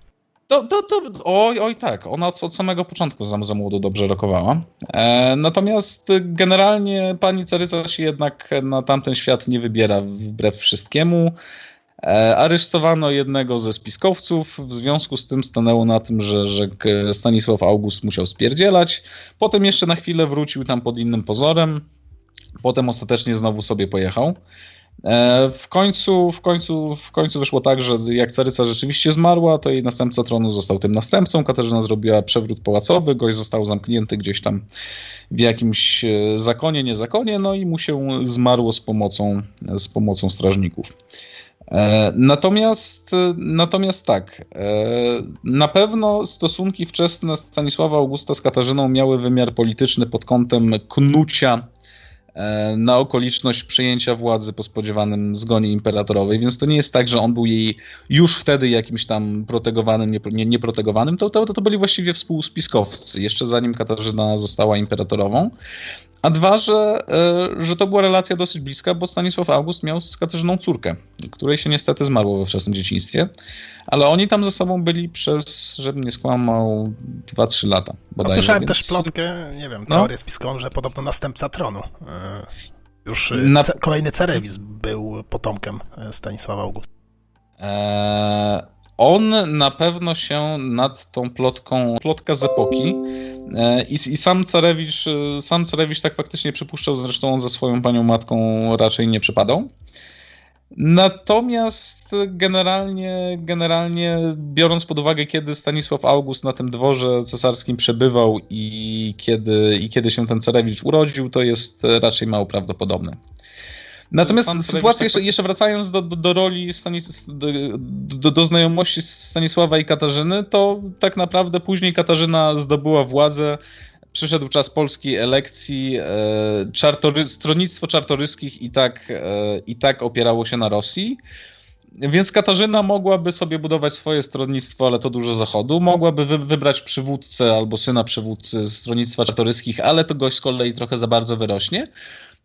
To, to, to, oj, oj tak, ona od, od samego początku za, za młodo dobrze rokowała. E, natomiast generalnie pani Caryca się jednak na tamten świat nie wybiera wbrew wszystkiemu. E, aresztowano jednego ze spiskowców, w związku z tym stanęło na tym, że, że Stanisław August musiał spierdzielać. Potem jeszcze na chwilę wrócił tam pod innym pozorem. Potem ostatecznie znowu sobie pojechał. E, w końcu, w, końcu, w końcu wyszło tak, że jak Caryca rzeczywiście zmarła, to jej następca tronu został tym następcą. Katarzyna zrobiła przewrót pałacowy, gość został zamknięty gdzieś tam w jakimś e, zakonie, niezakonie, no i mu się zmarło z pomocą, z pomocą strażników. E, natomiast, natomiast tak, na pewno stosunki wczesne Stanisława Augusta z Katarzyną miały wymiar polityczny pod kątem knucia na okoliczność przejęcia władzy po spodziewanym zgonie imperatorowej, więc to nie jest tak, że on był jej już wtedy jakimś tam protegowanym, nie, nie protegowanym, to, to, to byli właściwie współspiskowcy, jeszcze zanim Katarzyna została imperatorową. A dwa, że, e, że to była relacja dosyć bliska, bo Stanisław August miał z Katarzyną córkę, której się niestety zmarło we wczesnym dzieciństwie, ale oni tam ze sobą byli przez, żebym nie skłamał, 2-3 lata. Bodajże, słyszałem więc... też plotkę, nie wiem, no. teorię no? spiskową, że podobno następca tronu. E, już e, Na... kolejny Cerewis był potomkiem Stanisława Augusta. Eee, on na pewno się nad tą plotką, plotka z epoki e, i, i sam Carewicz, e, sam Carewicz tak faktycznie przypuszczał, zresztą on ze swoją panią matką raczej nie przypadał. Natomiast generalnie, generalnie biorąc pod uwagę, kiedy Stanisław August na tym dworze cesarskim przebywał i kiedy, i kiedy się ten Carewicz urodził, to jest raczej mało prawdopodobne. Natomiast sytuacja, jeszcze, jeszcze wracając do, do, do roli, Stanis, do, do, do, znajomości Stanisława i Katarzyny, to tak naprawdę później Katarzyna zdobyła władzę, przyszedł czas polskiej elekcji, e, czartory, stronnictwo czartoryskich i tak, e, i tak opierało się na Rosji. Więc Katarzyna mogłaby sobie budować swoje stronnictwo, ale to dużo zachodu. Mogłaby wy, wybrać przywódcę albo syna przywódcy z stronnictwa czartoryskich, ale to gość z kolei trochę za bardzo wyrośnie.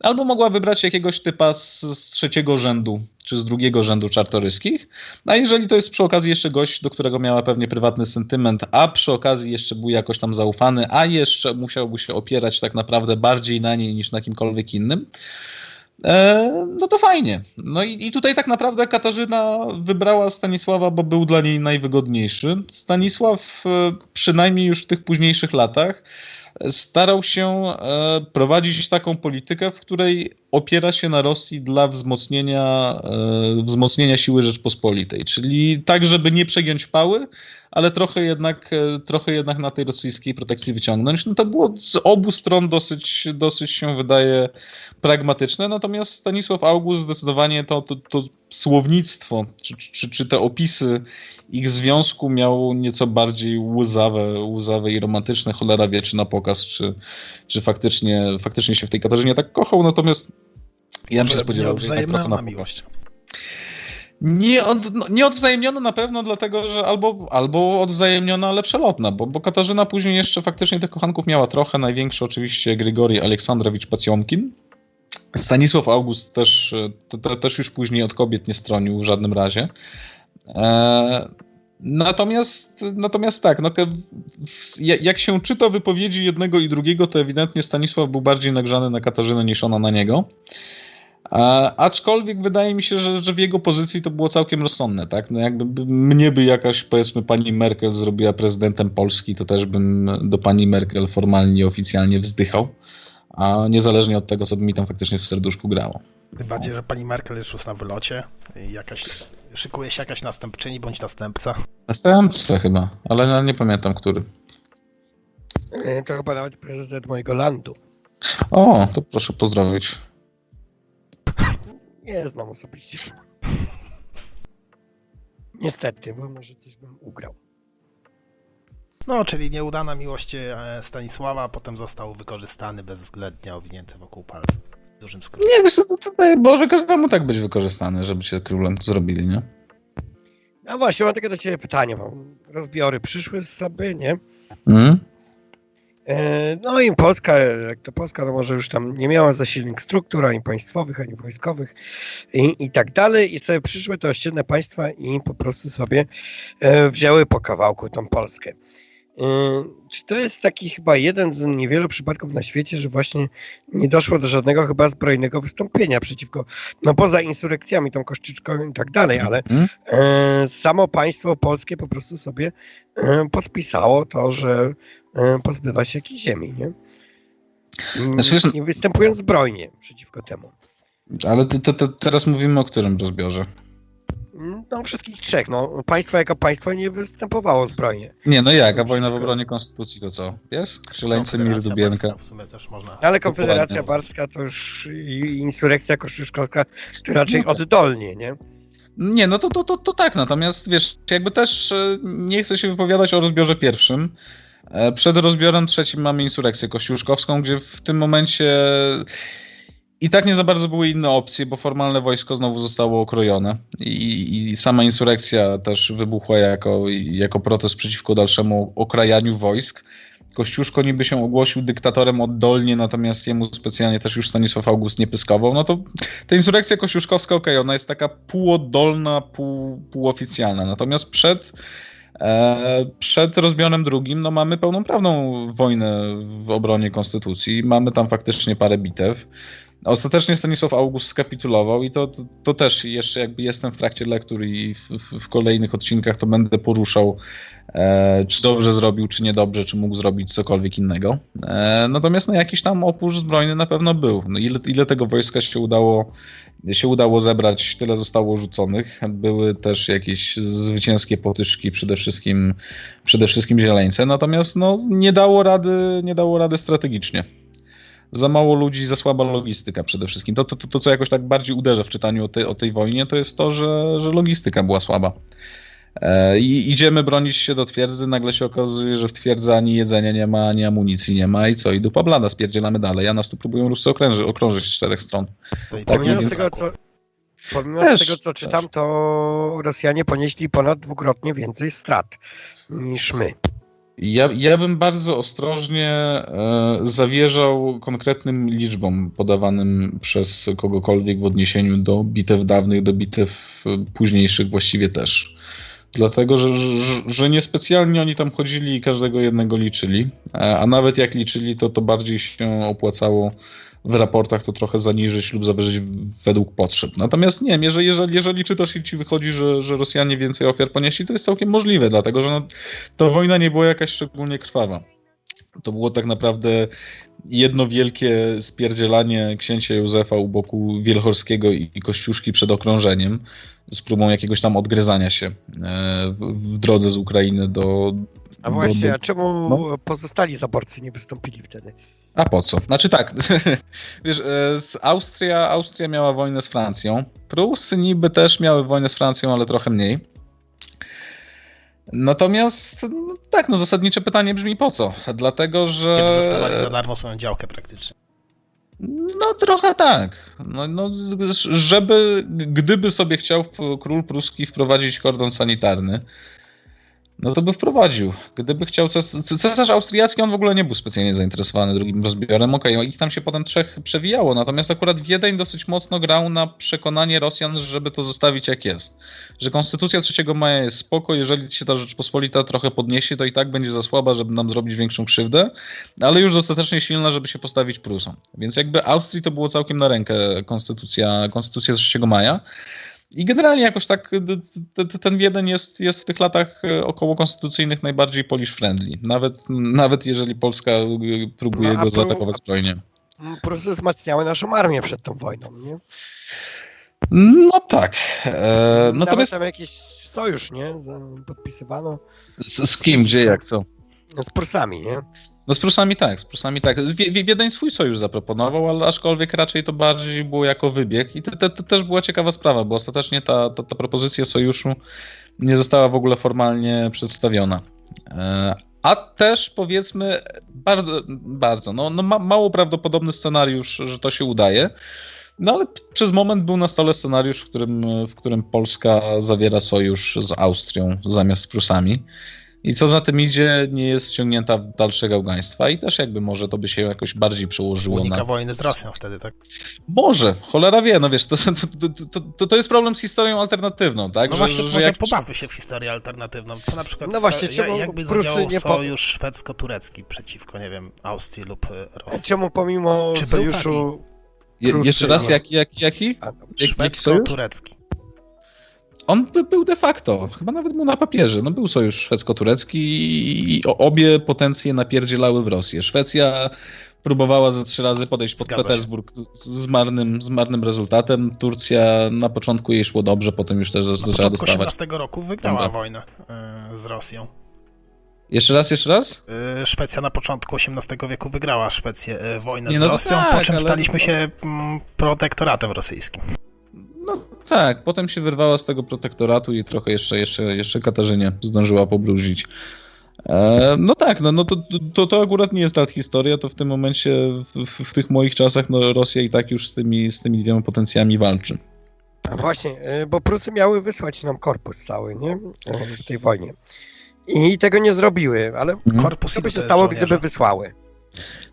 Albo mogła wybrać jakiegoś typa z, z, trzeciego rzędu, czy z drugiego rzędu czartoryskich. A jeżeli to jest przy okazji jeszcze gość, do którego miała pewnie prywatny sentyment, a przy okazji jeszcze był jakoś tam zaufany, a jeszcze musiałby się opierać tak naprawdę bardziej na niej niż na kimkolwiek innym, e, no to fajnie. No i, i tutaj tak naprawdę Katarzyna wybrała Stanisława, bo był dla niej najwygodniejszy. Stanisław, e, przynajmniej już w tych późniejszych latach, starał się e, prowadzić taką politykę, w której opiera się na Rosji dla wzmocnienia, e, wzmocnienia siły Rzeczpospolitej. Czyli tak, żeby nie przegiąć pały, ale trochę jednak, e, trochę jednak na tej rosyjskiej protekcji wyciągnąć. No to było z obu stron dosyć, dosyć się wydaje pragmatyczne, natomiast Stanisław August zdecydowanie to, to, to słownictwo, czy, czy, czy te opisy ich związku miał nieco bardziej łzawe, łzawe i romantyczne. Cholera wie, czy na pokaz, czy, czy faktycznie, faktycznie się w tej Katarzynie tak kochał, natomiast ja bym się spodziewał, że jednak trochę na miłość. Nie, od, no, nie odwzajemniono na pewno, dlatego że albo, albo odwzajemniona, ale przelotna, bo, bo Katarzyna później jeszcze faktycznie tych kochanków miała trochę. Największy oczywiście Grigori Aleksandrowicz Pacjomkin. Stanisław August też, to, to, też już później od kobiet nie stronił w żadnym razie. E, natomiast, natomiast tak, no, jak się czyta wypowiedzi jednego i drugiego, to ewidentnie Stanisław był bardziej nagrzany na Katarzynę niż ona na niego. A, aczkolwiek wydaje mi się, że, że w jego pozycji to było całkiem rozsądne, tak? No jakby mnie by jakaś, powiedzmy, pani Merkel zrobiła prezydentem Polski, to też bym do pani Merkel formalnie, oficjalnie wzdychał, a niezależnie od tego, co by mi tam faktycznie w serduszku grało. Tym bardziej, że pani Merkel jest już na wylocie i jakaś, szykuje się jakaś następczyni bądź następca. Następca chyba, ale nie pamiętam, który. E, to chyba nawet prezydent mojego landu. O, to proszę pozdrowić. Nie znam osobiście. Niestety, bo może coś bym ugrał. No, czyli nieudana miłość e, Stanisława, potem został wykorzystany bezwzględnie, owinięty wokół palca. W dużym skrócie. Nie, wiesz, to, to, może każdemu tak być wykorzystany, żeby się królem zrobili, nie? No właśnie, mam takie do ciebie pytanie, bo rozbiory przyszły sobie, nie? Mm? E, no i Polska, jak to Polska, no może już tam nie miała zasilnych struktur, ani państwowych, ani wojskowych i, i tak dalej. I sobie przyszły te ościenne państwa i po prostu sobie e, wzięły po kawałku tą Polskę. Yy, czy to jest taki chyba jeden z niewielu przypadków na świecie, że właśnie nie doszło do żadnego chyba zbrojnego wystąpienia przeciwko, no poza insurekcjami, tą koszczyczką i tak dalej, ale mhm. e, samo państwo polskie po prostu sobie e, podpisało to, że e, pozbywa się jakiejś ziemi, nie? Mm, znaczy, nie występując zbrojnie przeciwko temu. Ale to, to teraz mówimy o którym rozbiorze? No, wszystkich trzech. No, państwo jako państwo nie występowało zbrojnie. Nie, no jak, a wojna w obronie konstytucji to co? Wiesz? Krzyleńcy, Mir, Dubienka. W sumie też można... Ale Konfederacja Barska to już i insurekcja kościuszkowska to raczej no tak. oddolnie, nie? Nie, no to, to, to, to tak, natomiast wiesz, jakby też e, nie chcę się wypowiadać o rozbiorze pierwszym. E, przed rozbiorem trzecim mamy insurekcję kościuszkowską, gdzie w tym momencie i tak nie za bardzo były inne opcje, bo formalne wojsko znowu zostało okrojone i, i sama insurekcja też wybuchła jako, jako protest przeciwko dalszemu okrajaniu wojsk. Kościuszko niby się ogłosił dyktatorem oddolnie, natomiast jemu specjalnie też już Stanisław August nie pyskował. No to ta insurekcja kościuszkowska, okej, okay, ona jest taka półoddolna, pół, półoficjalna. Natomiast przed, e, przed rozbiorem drugim no mamy pełnoprawną wojnę w obronie konstytucji. Mamy tam faktycznie parę bitew. Ostatecznie Stanisław August skapitulował i to, to, to, też jeszcze jakby jestem w trakcie lektur i w, w, w kolejnych odcinkach to będę poruszał, e, czy dobrze zrobił, czy niedobrze, czy mógł zrobić cokolwiek innego. E, natomiast no, jakiś tam opór zbrojny na pewno był. No, ile, ile tego wojska się udało, się udało zebrać, tyle zostało rzuconych. Były też jakieś zwycięskie potyczki, przede wszystkim, przede wszystkim zieleńce, natomiast no, nie, dało rady, nie dało rady strategicznie za mało ludzi, za słaba logistyka przede wszystkim. To, to, to, to co jakoś tak bardziej uderza w czytaniu o, tej, o tej wojnie, to jest to, że, że logistyka była słaba. E, I idziemy bronić się do twierdzy, nagle się okazuje, że w twierdzy ani jedzenia nie ma, ani amunicji nie ma i co? I dupa blada, spierdzielamy dalej, a nas tu próbują Ruscy okrążyć, okrążyć z czterech stron. Tak, pomimo więc... tego, co, pomimo też, tego, co czytam, to Rosjanie ponieśli ponad dwukrotnie więcej strat niż my. Ja, ja bym bardzo ostrożnie e, zawierzał konkretnym liczbom podawanym przez kogokolwiek w odniesieniu do bitew dawnych, do bitew późniejszych właściwie też. Dlatego, że, że, że niespecjalnie oni tam chodzili i każdego jednego liczyli, a, a nawet jak liczyli, to to bardziej się opłacało w raportach to trochę zaniżyć lub zawyżyć według potrzeb. Natomiast nie wiem, jeżeli, jeżeli, jeżeli czytasz i ci wychodzi, że, że Rosjanie więcej ofiar ponieśli, to jest całkiem możliwe, dlatego że no, ta wojna nie była jakaś szczególnie krwawa. To było tak naprawdę jedno wielkie spierdzielanie księcia Józefa u boku Wielchorskiego i Kościuszki przed okrążeniem z próbą jakiegoś tam odgryzania się e, w drodze z Ukrainy do, a właśnie, do, do... a czemu no? pozostali zaborcy nie wystąpili wtedy? A po co? Znaczy tak, wiesz, e, z Austria, Austria miała wojnę z Francją. Prusy niby też miały wojnę z Francją, ale trochę mniej. Natomiast, no, tak, no zasadnicze pytanie brzmi po co? Dlatego, że... Kiedy dostawali za darmo swoją działkę praktycznie. No trochę tak. No, no, żeby, gdyby sobie chciał król pruski wprowadzić kordon sanitarny, no to by wprowadził. Gdyby chciał cesarz austriacki, on w ogóle nie był specjalnie zainteresowany drugim rozbiorem. Okej, okay, ich tam się potem trzech przewijało, natomiast akurat Wiedeń dosyć mocno grał na przekonanie Rosjan, żeby to zostawić jak jest. Że konstytucja 3 maja jest spoko, jeżeli się ta Rzeczpospolita trochę podniesie, to i tak będzie za słaba, żeby nam zrobić większą krzywdę, ale już dostatecznie silna, żeby się postawić Prusom. Więc jakby Austrii to było całkiem na rękę konstytucja, konstytucja 3 maja. I generalnie jakoś tak ten Wiedeń jest, jest w tych latach e, około konstytucyjnych najbardziej Polish friendly. Nawet, nawet jeżeli Polska e, próbuje no, go zaatakować zbrojnie. Prusy wzmacniały naszą armię przed tą wojną, nie? No tak. E, natomiast tam jakiś sojusz, nie? Podpisywano. Z, z kim, gdzie, jak, co? Z Prusami, nie? No z Prusami tak, z Prusami tak. Wiedeń swój sojusz zaproponował, ale aczkolwiek raczej to bardziej było jako wybieg. I to, to, to też była ciekawa sprawa, bo ostatecznie ta, ta, ta, propozycja sojuszu nie została w ogóle formalnie przedstawiona. E, a też powiedzmy bardzo, bardzo no, no ma, mało prawdopodobny scenariusz, że to się udaje. No ale przez moment był na stole scenariusz, w którym, w którym Polska zawiera sojusz z Austrią zamiast z Prusami. I co za tym idzie, nie jest wciągnięta w dalsze gałgaństwa i też jakby może to by się jakoś bardziej przełożyło Unika na... wojny z Rosją wtedy, tak? Może, cholera wie, no wiesz, to, to, to, to, to jest problem z historią alternatywną, tak? No że, właśnie, że, jak... pobawmy się w historię alternatywną. Co na przykład, no właśnie, czemu jakby zadziałał nie sojusz szwedzko-turecki przeciwko, nie wiem, Austrii lub Rosji? Czemu pomimo Czy sojuszu... Je, jeszcze raz, jaki, jaki, jaki? Szwedzko-turecki. On by był de facto, chyba nawet był na papierze. No był sojusz szwedzko-turecki i obie potencje napierdzielały w Rosję. Szwecja próbowała ze trzy razy podejść pod Zgadza Petersburg z marnym, z marnym rezultatem. Turcja na początku jej szło dobrze, potem już też zaczęła dostawać. Na 18 roku wygrała Dobra. wojnę y, z Rosją. Jeszcze raz, jeszcze raz? Y, Szwecja na początku XVIII wieku wygrała Szwecję y, wojnę Nie, no z Rosją, tak, po czym ale... staliśmy się mm, protektoratem rosyjskim. No tak, potem się wyrwała z tego protektoratu i trochę jeszcze, jeszcze, jeszcze Katarzynie zdążyła pobrudzić. E, no tak, no, no to, to, to akurat nie jest ta historia, to w tym momencie, w, w, w, tych moich czasach, no Rosja i tak już z tymi, z tymi dwiema potencjami walczy. A właśnie, e, bo Prusy miały wysłać nam korpus cały, nie? E, w tej wojnie. I tego nie zrobiły, ale mhm. korpus co by się stało, gdyby wysłały?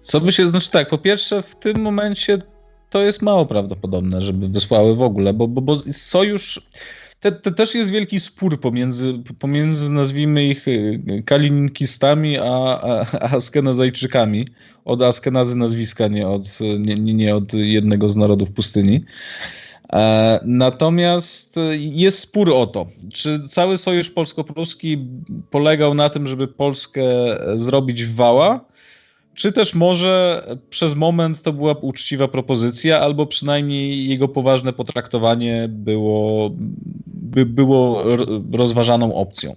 Co by się, znaczy tak, po pierwsze w tym momencie to jest mało prawdopodobne, żeby wysłały w ogóle, bo, bo, bo sojusz. te, te też jest wielki spór pomiędzy, pomiędzy nazwijmy ich kalininkistami, a, a, a askenazajczykami. Od askenazy nazwiska, nie od, nie, nie od jednego z narodów pustyni. E, natomiast jest spór o to, czy cały sojusz polsko-pruski polegał na tym, żeby Polskę zrobić w wała, czy też może przez moment to była uczciwa propozycja, albo przynajmniej jego poważne potraktowanie było, by było rozważaną opcją.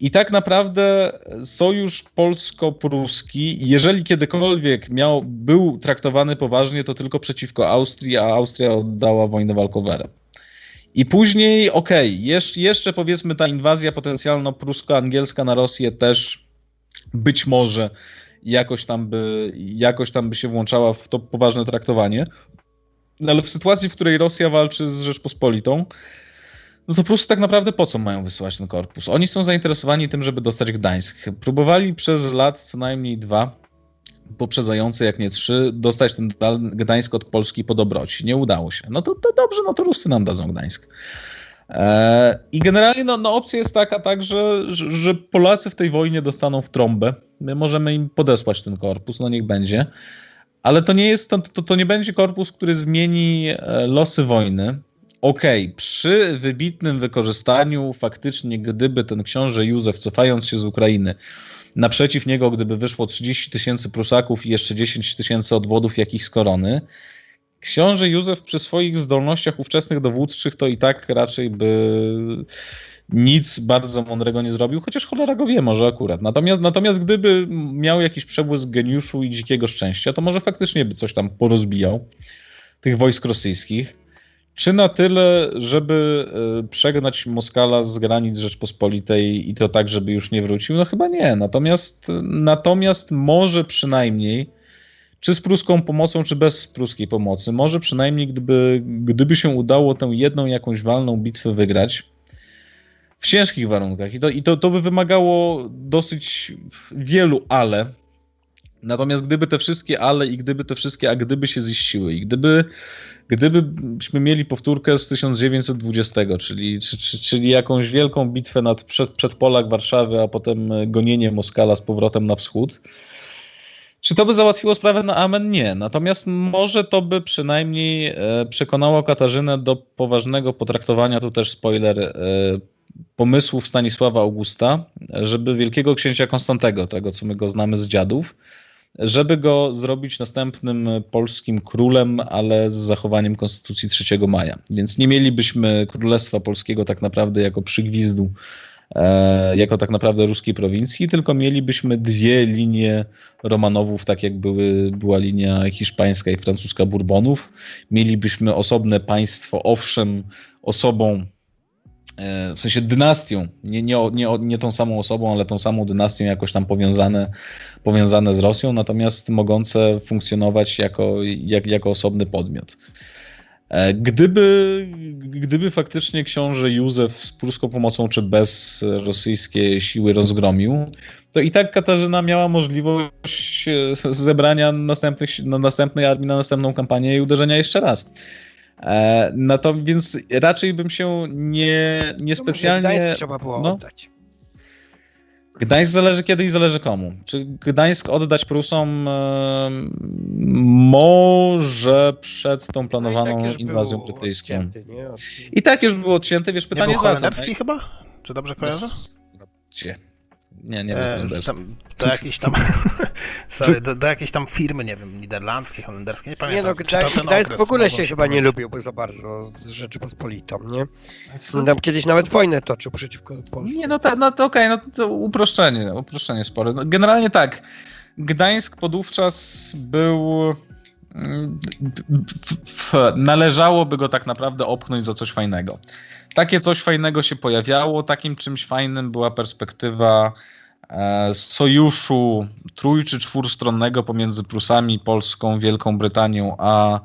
I tak naprawdę sojusz polsko-pruski, jeżeli kiedykolwiek miał, był traktowany poważnie, to tylko przeciwko Austrii, a Austria oddała wojnę walkowerem. I później, okej, okay, jeszcze, jeszcze powiedzmy ta inwazja potencjalno prusko-angielska na Rosję też być może jakoś tam, by, jakoś tam by się włączała w to poważne traktowanie. No ale w sytuacji, w której Rosja walczy z Rzeczpospolitą, no to Prusy tak naprawdę po co mają wysyłać ten korpus? Oni są zainteresowani tym, żeby dostać Gdańsk. Próbowali przez lat co najmniej dwa, poprzedzające jak nie trzy, dostać ten Gdańsk od Polski po dobroci. Nie udało się. No to, to dobrze, no to Rusy nam dadzą Gdańsk. E, I generalnie no, no opcja jest taka, tak, że, że Polacy w tej wojnie dostaną w trąbę. My możemy im podesłać ten korpus, no niech będzie. Ale to nie jest, to, to, nie będzie korpus, który zmieni e, losy wojny. Okej, okay, przy wybitnym wykorzystaniu, faktycznie, gdyby ten książę Józef, cofając się z Ukrainy, naprzeciw niego, gdyby wyszło 30 tysięcy Prusaków i jeszcze 10 tysięcy odwodów jakichś z korony, książę Józef przy swoich zdolnościach ówczesnych dowódczych to i tak raczej by nic bardzo mądrego nie zrobił, chociaż cholera go wie może akurat. Natomiast, natomiast gdyby miał jakiś przebłysk geniuszu i dzikiego szczęścia, to może faktycznie by coś tam porozbijał tych wojsk rosyjskich. Czy na tyle, żeby e, przegnać Moskala z granic Rzeczpospolitej i to tak, żeby już nie wrócił? No chyba nie. Natomiast, natomiast może przynajmniej czy z pruską pomocą, czy bez pruskiej pomocy. Może przynajmniej gdyby, gdyby się udało tę jedną jakąś walną bitwę wygrać w ciężkich warunkach i to, i to, to by wymagało dosyć wielu ale. Natomiast gdyby te wszystkie ale i gdyby te wszystkie a gdyby się ziściły i gdyby gdybyśmy mieli powtórkę z 1920, czyli, czyli jakąś wielką bitwę nad przed, przedpolak Warszawy, a potem gonienie Moskala z powrotem na wschód, czy to by załatwiło sprawę na amen? Nie. Natomiast może to by przynajmniej e, przekonało Katarzynę do poważnego potraktowania, tu też spoiler, e, pomysłów Stanisława Augusta, żeby wielkiego księcia Konstantego, tego co my go znamy z dziadów, żeby go zrobić następnym polskim królem, ale z zachowaniem Konstytucji 3 maja. Więc nie mielibyśmy Królestwa Polskiego tak naprawdę jako przygwizdu jako tak naprawdę ruskiej prowincji, tylko mielibyśmy dwie linie Romanowów, tak jak były, była linia hiszpańska i francuska Bourbonów. Mielibyśmy osobne państwo, owszem, osobą e, w sensie dynastią, nie, nie, nie, nie tą samą osobą, ale tą samą dynastią jakoś tam powiązane, powiązane z Rosją, natomiast mogące funkcjonować jako, jak, jako osobny podmiot. E, gdyby, gdyby faktycznie książę Józef z pruską pomocą czy bez rosyjskie siły rozgromił, to i tak Katarzyna miała możliwość e, zebrania następnych, na następnej armii na następną kampanię i uderzenia jeszcze raz. E, no to więc raczej bym się nie, nie specjalnie. trzeba było no, oddać. Gdańsk zależy kiedy i zależy komu. Czy Gdańsk oddać Prusom e, może przed tą planowaną no tak inwazją brytyjską? Odcięty, I tak już było odcięte, wiesz, pytanie nie za co? chyba? Czy dobrze kojarzę? Gdzie? Nie, nie e, wiem. Tam, do jakiejś tam, sorry, do, do, jakiejś tam firmy, nie wiem, niderlandzkiej, holenderskiej, nie pamiętam. Nie no, Gdańsk, Gdańsk w ogóle się chyba nie lubił za bardzo z Rzeczypospolitą, nie? Tam kiedyś nawet wojnę toczył przeciwko Polsce. Nie, no, to, no to okej, okay, no to uproszczenie, uproszczenie spore. No, generalnie tak, Gdańsk podówczas był mm, należałoby go tak naprawdę opchnąć za coś fajnego. Takie coś fajnego się pojawiało, takim czymś fajnym była perspektywa sojuszu trój- czy czwórstronnego pomiędzy Prusami, Polską, Wielką Brytanią a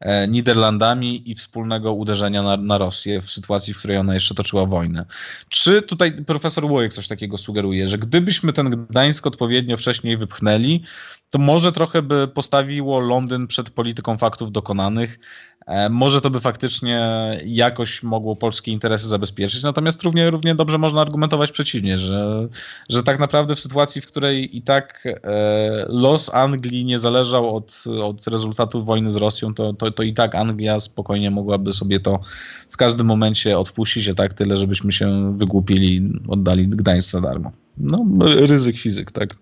e, Niderlandami i wspólnego uderzenia na, na, Rosję w sytuacji, w której ona jeszcze toczyła wojnę. Czy tutaj profesor Łojek coś takiego sugeruje, że gdybyśmy ten Gdańsk odpowiednio wcześniej wypchnęli, to może trochę by postawiło Londyn przed polityką faktów dokonanych E, może to by faktycznie jakoś mogło polskie interesy zabezpieczyć, natomiast równie, równie dobrze można argumentować przeciwnie, że, że tak naprawdę w sytuacji, w której i tak e, los Anglii nie zależał od, od rezultatu wojny z Rosją, to, to, to i tak Anglia spokojnie mogłaby sobie to w każdym momencie odpuścić, a tak tyle, żebyśmy się wygłupili, oddali Gdańsk za darmo. No, ryzyk fizyk, tak.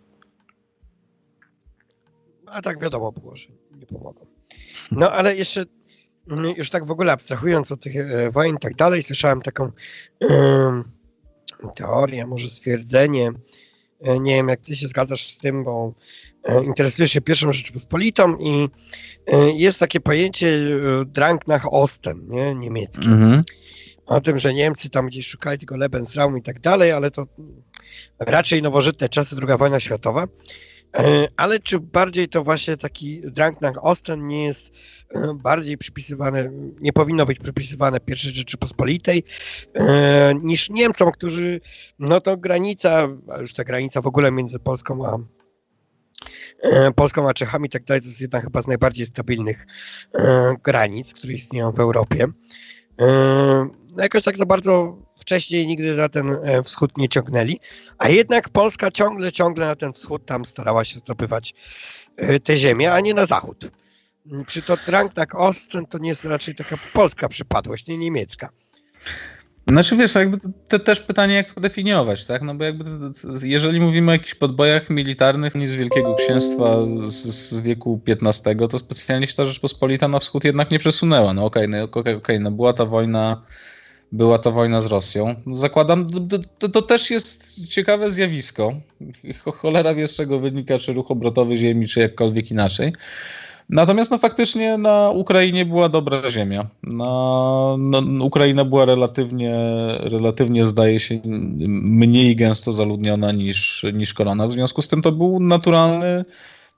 A tak wiadomo było, że nie pomogą. No ale jeszcze już tak w ogóle abstrahując od tych e, wojen i tak dalej, słyszałem taką teorię, może stwierdzenie, e, nie wiem jak ty się zgadzasz z tym, bo e, interesujesz się pierwszą Rzeczypospolitą i jest takie pojęcie Drang nach Osten, nie? niemieckie. Mhm. O tym, że Niemcy tam gdzieś szukali tego Lebensraum i tak dalej, ale to raczej nowożytne czasy, II wojna światowa. Ale czy bardziej to właśnie taki Drang nach Osten nie jest bardziej przypisywane, nie powinno być przypisywane pierwszej Rzeczypospolitej e, niż Niemcom, którzy, no to granica, a już ta granica w ogóle między Polską a e, Polską a Czechami tak dalej, to jest jedna chyba z najbardziej stabilnych e, granic, które istnieją w Europie. No jakoś tak za bardzo wcześniej nigdy na ten wschód nie ciągnęli, a jednak Polska ciągle, ciągle na ten wschód tam starała się zdobywać te ziemię, a nie na zachód. Czy to tak Osten to nie jest raczej taka polska przypadłość, nie niemiecka? Znaczy wiesz, jakby to, też pytanie, jak to definiować, tak? No bo jakby jeżeli mówimy o jakichś podbojach militarnych z Wielkiego Księstwa z, z wieku XV, to specjalnie się ta Rzeczpospolita na wschód jednak nie przesunęła. No okej, okay, no, okay, no była ta wojna była to wojna z Rosją. Zakładam, to, to, też jest ciekawe zjawisko. Cholera wie z czego wynika, czy ruch obrotowy ziemi, czy jakkolwiek inaczej. Natomiast no faktycznie na Ukrainie była dobra ziemia. Na, no, Ukraina była relatywnie, relatywnie, zdaje się, mniej gęsto zaludniona niż, niż Korona. W związku z tym to był naturalny,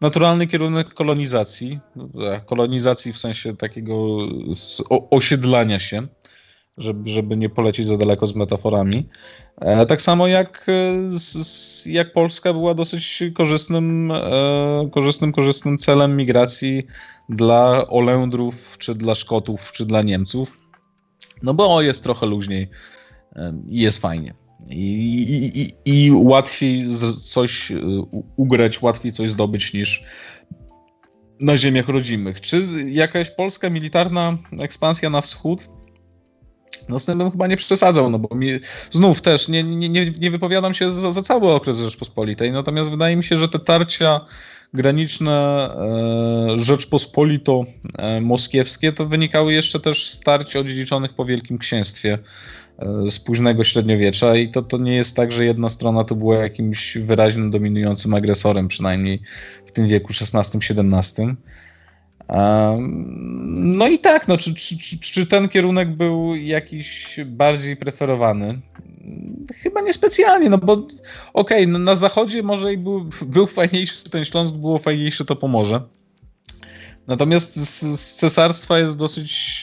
naturalny kierunek kolonizacji. Kolonizacji w sensie takiego osiedlania się żeby, żeby nie polecieć za daleko z metaforami. E, tak samo jak, e, jak Polska była dosyć korzystnym, e, korzystnym, korzystnym celem migracji dla Olędrów, czy dla Szkotów, czy dla Niemców. No bo jest trochę luźniej i jest fajnie. I, i, i łatwiej coś ugrać, łatwiej coś zdobyć niż na ziemiach rodzimych. Czy jakaś polska militarna ekspansja na wschód no z tym bym chyba nie przesadzał, no bo mi, znów też nie, nie, nie, nie wypowiadam się za, za cały okres Rzeczpospolitej, natomiast wydaje mi się, że te tarcia graniczne e, Rzeczpospolito-moskiewskie e, to wynikały jeszcze też z tarć odziedziczonych po Wielkim Księstwie e, z późnego średniowiecza i to, to nie jest tak, że jedna strona to była jakimś wyraźnym dominującym agresorem, przynajmniej w tym wieku XVI-XVII. No i tak, no, czy, czy, czy, ten kierunek był jakiś bardziej preferowany? Chyba niespecjalnie, no bo okej, okay, no na zachodzie może i był, był fajniejszy ten Śląsk, było fajniejsze to Pomorze. Natomiast z, z cesarstwa jest dosyć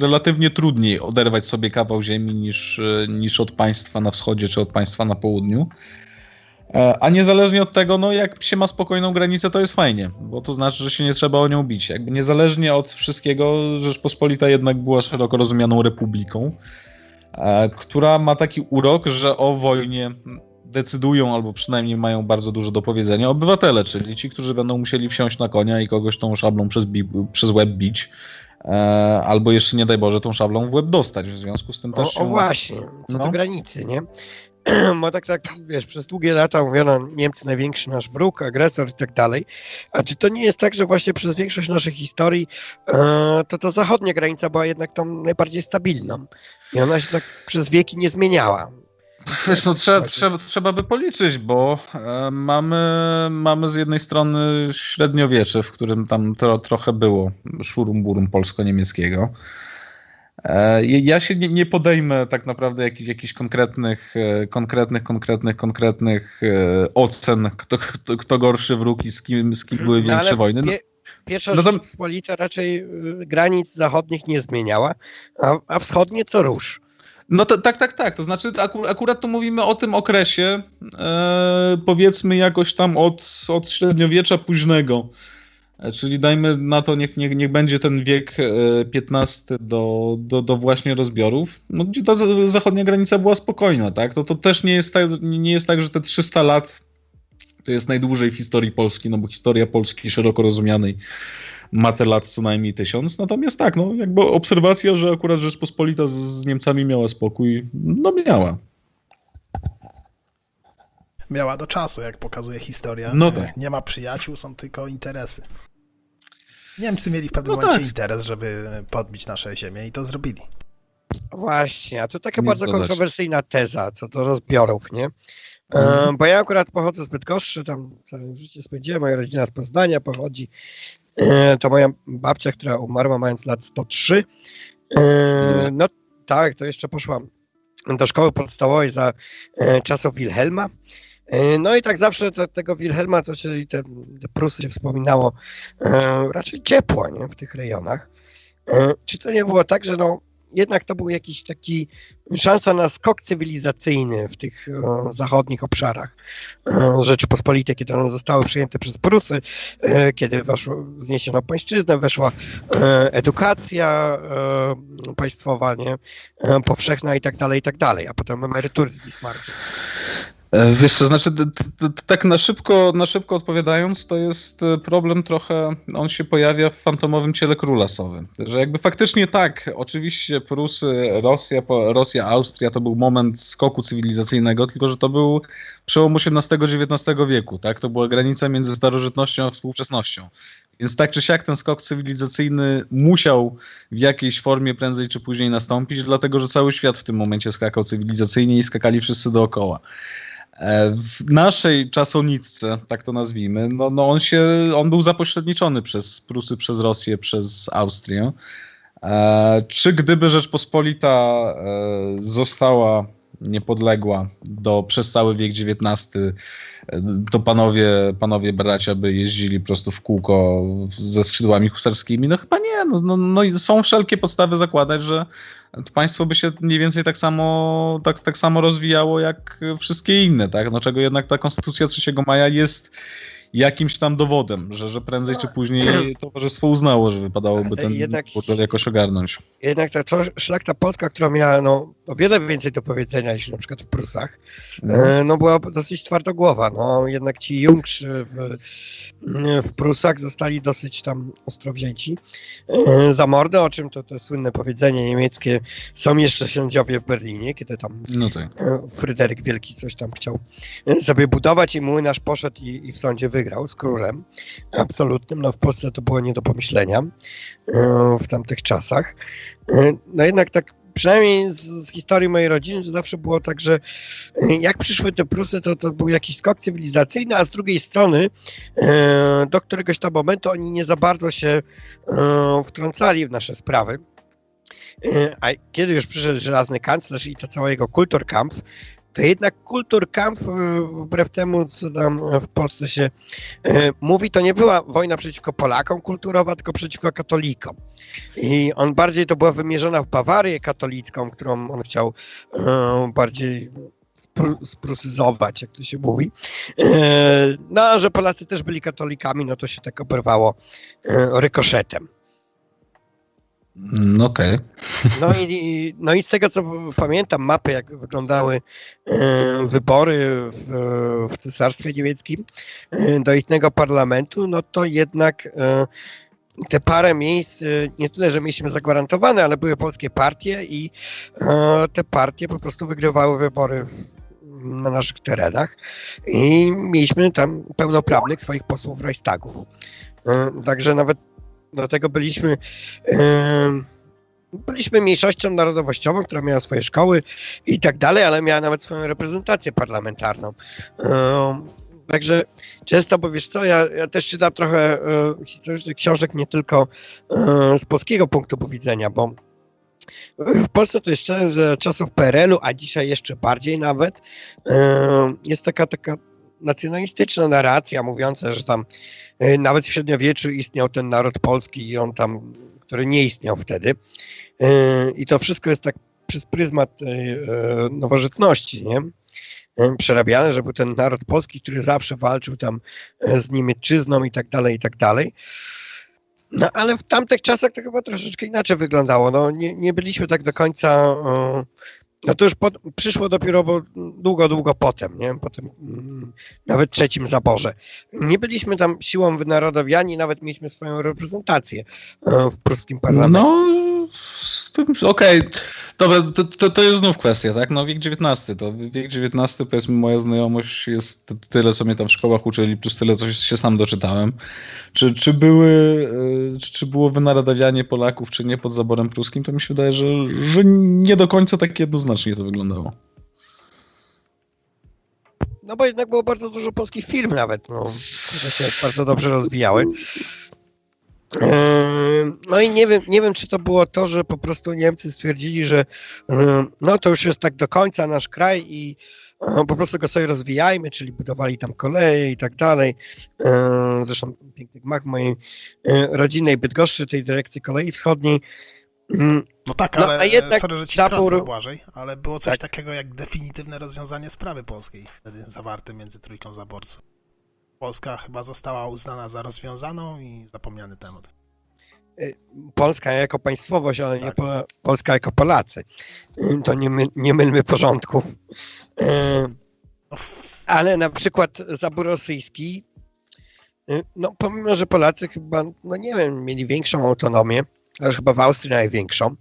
relatywnie trudniej oderwać sobie kawał ziemi niż, niż od państwa na wschodzie czy od państwa na południu. E, a niezależnie od tego, no jak się ma spokojną granicę, to jest fajnie, bo to znaczy, że się nie trzeba o nią bić. Jakby niezależnie od wszystkiego, Rzeczpospolita jednak była szeroko rozumianą republiką, e, która ma taki urok, że o wojnie decydują, albo przynajmniej mają bardzo dużo do powiedzenia obywatele, czyli ci, którzy będą musieli wsiąść na konia i kogoś tą szablą przez, przez łeb bić, e, albo jeszcze nie daj Boże tą szablą w łeb dostać. W związku z tym też. O, o właśnie, co no. do granicy, nie? bo tak, tak, wiesz, przez długie lata mówiono Niemcy największy nasz wróg, agresor i tak dalej. A czy to nie jest tak, że właśnie przez większość naszych historii e, to ta zachodnia granica była jednak tą najbardziej stabilną i ona się tak przez wieki nie zmieniała. Wiesz, no, trzeba, trzeba, trzeba by policzyć, bo e, mamy, mamy z jednej strony średniowiecze, w którym tam trochę było szurum-burum polsko-niemieckiego. E, ja się nie, podejmę tak naprawdę jakichś, jakichś konkretnych, e, konkretnych, konkretnych, konkretnych e, ocen, kto, kto, kto gorszy wróg i z kim, z kim były no, większe no, wojny. No, pierwsza no to... Rzeczpospolita raczej granic zachodnich nie zmieniała, a, a wschodnie co rusz. No to, tak, tak, tak. To znaczy akurat, akurat tu mówimy o tym okresie, e, powiedzmy jakoś tam od, od średniowiecza późnego czyli dajmy na to, niech, niech, niech będzie ten wiek XV e, do, do, do właśnie rozbiorów, no, gdzie ta zachodnia granica była spokojna, tak? To, to też nie jest, tak, nie jest tak, że te 300 lat to jest najdłużej w historii Polski, no bo historia Polski szeroko rozumianej ma te lat co najmniej tysiąc. Natomiast tak, no jakby obserwacja, że akurat Rzeczpospolita z, z Niemcami miała spokój, no miała. Miała do czasu, jak pokazuje historia. No tak. Nie ma przyjaciół, są tylko interesy. Niemcy mieli w pewnym no momencie tak. interes, żeby podbić nasze ziemię i to zrobili. Właśnie, a to taka bardzo kontrowersyjna teza co do rozbiorów, nie? Mhm. bo ja akurat pochodzę z Bydgoszczy, tam całe życie spędziłem, moja rodzina z Poznania pochodzi. E, to moja babcia, która umarła mając lat 103. E, no tak, to jeszcze poszłam do szkoły podstawowej za e, czasów Wilhelma. No i tak zawsze te, tego Wilhelma, to się te, te Prusy się wspominało raczej ciepło nie, w tych rejonach. Czy to nie było tak, że no, jednak to był jakiś taki szansa na skok cywilizacyjny w tych o, zachodnich obszarach o, Rzeczypospolitej, kiedy one zostały przyjęte przez Prusy, e, kiedy weszło, zniesiono pańszczyznę, weszła e, edukacja e, państwowa, nie, e, powszechna i tak dalej, i tak dalej, a potem emerytury z Bismarckiem. E, wiesz, to znaczy, tak na szybko, na szybko odpowiadając, to jest e, problem trochę, on się pojawia w fantomowym ciele króla Sowy. Że jakby faktycznie tak, oczywiście Prusy, Rosja, Rosja, Austria to był moment skoku cywilizacyjnego, tylko że to był przełom XVIII-XIX wieku, tak? To była granica między starożytnością a współczesnością. Więc tak czy siak ten skok cywilizacyjny musiał w jakiejś formie prędzej czy później nastąpić, dlatego że cały świat w tym momencie skakał cywilizacyjnie i skakali wszyscy dookoła. E, w naszej czasowniczce, tak to nazwijmy, no, no on, się, on był zapośredniczony przez Prusy, przez Rosję, przez Austrię. E, czy gdyby Rzeczpospolita e, została niepodległa do, przez cały wiek XIX, to panowie, panowie bracia by jeździli po prostu w kółko ze skrzydłami husarskimi? No chyba nie. No, no, no są wszelkie podstawy zakładać, że państwo by się mniej więcej tak samo, tak, tak samo rozwijało jak wszystkie inne, tak? No czego jednak ta konstytucja 3 maja jest jakimś tam dowodem, że, że prędzej czy później towarzystwo uznało, że wypadałoby ten jednak, burdel jakoś ogarnąć. Jednak ta szlachta polska, która miała no, o wiele więcej do powiedzenia niż na przykład w Prusach, no, no była dosyć twardogłowa. No, jednak ci Jungrzy w, w Prusach zostali dosyć tam ostro wzięci e, za mordę, o czym to, to słynne powiedzenie niemieckie są jeszcze sędziowie w Berlinie, kiedy tam no tak. E, Fryderyk Wielki coś tam chciał sobie budować i młynarz poszedł i, i w sądzie wygrał z królem absolutnym. No w Polsce to było nie do pomyślenia e, w tamtych czasach. No jednak tak przynajmniej z, z, historii mojej rodziny, to zawsze było tak, że e, jak przyszły te Prusy, to, to był jakiś skok cywilizacyjny, a z drugiej strony e, do któregoś tam momentu oni nie za bardzo się e, wtrącali w nasze sprawy. A kiedy już przyszedł żelazny kanclerz i to cała jego Kulturkampf, to jednak Kulturkampf, wbrew temu, co tam w Polsce się e, mówi, to nie była wojna przeciwko Polakom kulturowa, tylko przeciwko katolikom. I on bardziej to była wymierzona w Bawarię katolicką, którą on chciał e, bardziej sprusyzować, jak to się mówi. E, no, a że Polacy też byli katolikami, no to się tak oberwało rykoszetem. Mm, okej. Okay. No, i, no i z tego co pamiętam, mapy, jak wyglądały e, wybory w, w Cesarstwie Niemieckim e, do innego parlamentu, no to jednak e, te parę miejsc, nie tyle, że mieliśmy zagwarantowane, ale były polskie partie i te partie po prostu wygrywały wybory na naszych terenach i mieliśmy tam pełnoprawnych swoich posłów w Reichstagu. Także nawet do tego byliśmy byliśmy mniejszością narodowościową, która miała swoje szkoły i tak dalej, ale miała nawet swoją reprezentację parlamentarną. Także często, bo wiesz co, ja, ja też czytam trochę e, historycznych książek nie tylko e, z polskiego punktu widzenia, bo w Polsce to jeszcze z czasów PRL-u, a dzisiaj jeszcze bardziej nawet, jest taka, taka nacjonalistyczna narracja mówiąca, że tam e, nawet w średniowieczu istniał ten naród polski i on tam, który nie istniał wtedy. E, I to wszystko jest tak przez pryzmat e, nowożytności, nie? Przerabiane, że był ten naród polski, który zawsze walczył tam z niemiecczyzną i tak dalej, i tak dalej. No ale w tamtych czasach to chyba troszeczkę inaczej wyglądało. No, nie, nie byliśmy tak do końca. No to już przyszło dopiero bo długo, długo potem, nie? Potem mm, nawet trzecim zaborze. Nie byliśmy tam siłą wynarodowiani, nawet mieliśmy swoją reprezentację e, w pruskim parlamencie. No, z tym- okej, dobra, to, to, to jest znów kwestia, tak? No wiek XIX, to wiek XIX, powiedzmy, moja znajomość jest tyle, co mnie tam w szkołach uczyli, plus tyle, co się sam doczytałem. Czy, czy, były, e, czy, było wynarodawianie Polaków, czy nie pod zaborem pruskim, to mi się wydaje, że, że nie do końca tak jednoznacznie to wyglądało. No bo jednak było bardzo dużo polskich firm nawet, no, które się bardzo dobrze rozwijały. Eee, No i nie wiem, nie wiem, czy to było to, że po prostu Niemcy stwierdzili, że no to już jest tak do końca nasz kraj i po prostu go sobie rozwijajmy, czyli budowali tam koleje i tak dalej. Zresztą piękny gmach mojej e, rodzinnej Bydgoszczy, tej dyrekcji kolei wschodniej. Mm, No tak, No, ale a jednak sorry, że ci zabór- Błażej, ale było coś Tak. takiego jak definitywne rozwiązanie sprawy polskiej, wtedy zawarte między trójką zaborców. Polska chyba została uznana za rozwiązaną i zapomniany temat. Polska jako państwowość, ale nie Tak. po, Polska jako Polacy. E, To nie, my, nie mylmy porządków. E, No, Ale na przykład zabór rosyjski, y, no pomimo, że Polacy chyba, no nie wiem, mieli większą autonomię, ale chyba w Austrii największą, y,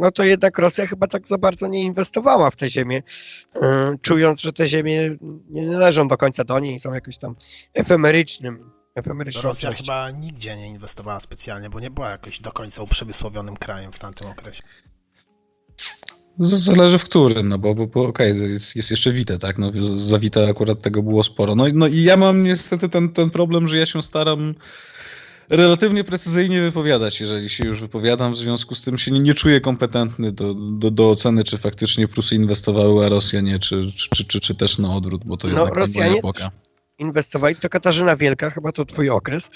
no to jednak Rosja chyba tak za bardzo nie inwestowała w te ziemię, y, czując, że te ziemie nie należą do końca do niej, są jakoś tam efemerycznym, Rosja chyba nigdzie nie inwestowała specjalnie, bo nie była jakoś do końca uprzemysłowionym krajem w tamtym okresie. Zależy w którym, no bo, bo, bo okej, jest, jest jeszcze Wite, tak? No, za Wite akurat tego było sporo. No, i- no i ja mam niestety ten, ten problem, że ja się staram relatywnie precyzyjnie wypowiadać, jeżeli się już wypowiadam, w związku z tym się nie, nie czuję kompetentny do, do, do oceny, czy faktycznie Prusy inwestowały, a Rosja nie, czy, czy, czy, czy, czy też na odwrót, bo to No, jednak nie Rosjanie epoka. Inwestowali, to Katarzyna Wielka, chyba to twój okres,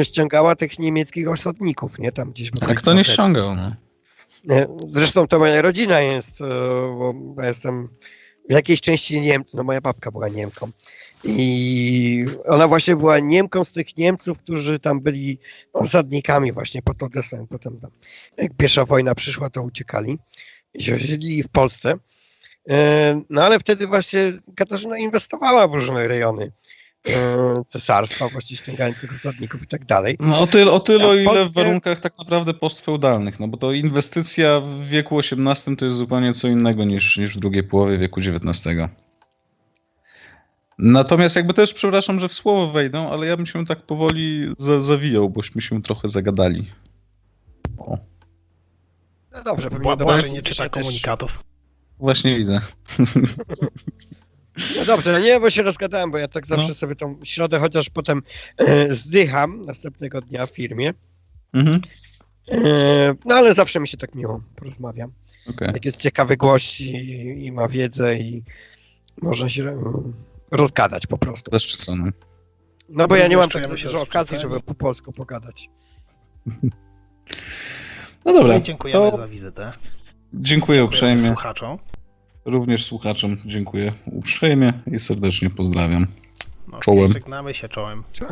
y, ściągała tych niemieckich osadników, nie? Tam gdzieś A kto nie ściągał, no. Zresztą to moja rodzina jest, e, bo ja jestem w jakiejś części Niemcy, no moja babka była Niemką. I ona właśnie była Niemką z tych Niemców, którzy tam byli osadnikami właśnie pod Odessą. Potem tam, jak pierwsza wojna przyszła, to uciekali i się osiedlili w Polsce. E, No ale wtedy właśnie Katarzyna inwestowała w różne rejony e, cesarstwa, właśnie ściągając tych osadników i tak dalej. No o tyle, o tyle o ile w warunkach tak naprawdę postfeudalnych, no bo to inwestycja w wieku XVIII to jest zupełnie co innego niż, niż w drugiej połowie wieku XIX. Natomiast jakby też, przepraszam, że w słowo wejdę, ale ja bym się tak powoli za, zawijał, bośmy się trochę zagadali. O, No dobrze, pewnie Bła- do Błażej Marcin nie czyta też- komunikatów. właśnie widzę. No dobrze, nie, bo się rozgadałem, bo ja tak zawsze No. sobie tą środę, chociaż potem e, zdycham następnego dnia w firmie. Mhm. E, no ale zawsze mi się tak miło porozmawiam. okej. Jak jest ciekawy gość i, i ma wiedzę i można się e, rozgadać po prostu. Zaszczycony. No bo ja nie mam tak dużo okazji, żeby po polsku pogadać. No dobra, No i dziękujemy to za wizytę. dziękuję Dziękujemy uprzejmie. słuchaczom. Również słuchaczom dziękuję uprzejmie i serdecznie pozdrawiam. No, Czołem. Żegnamy się czołem. Cześć.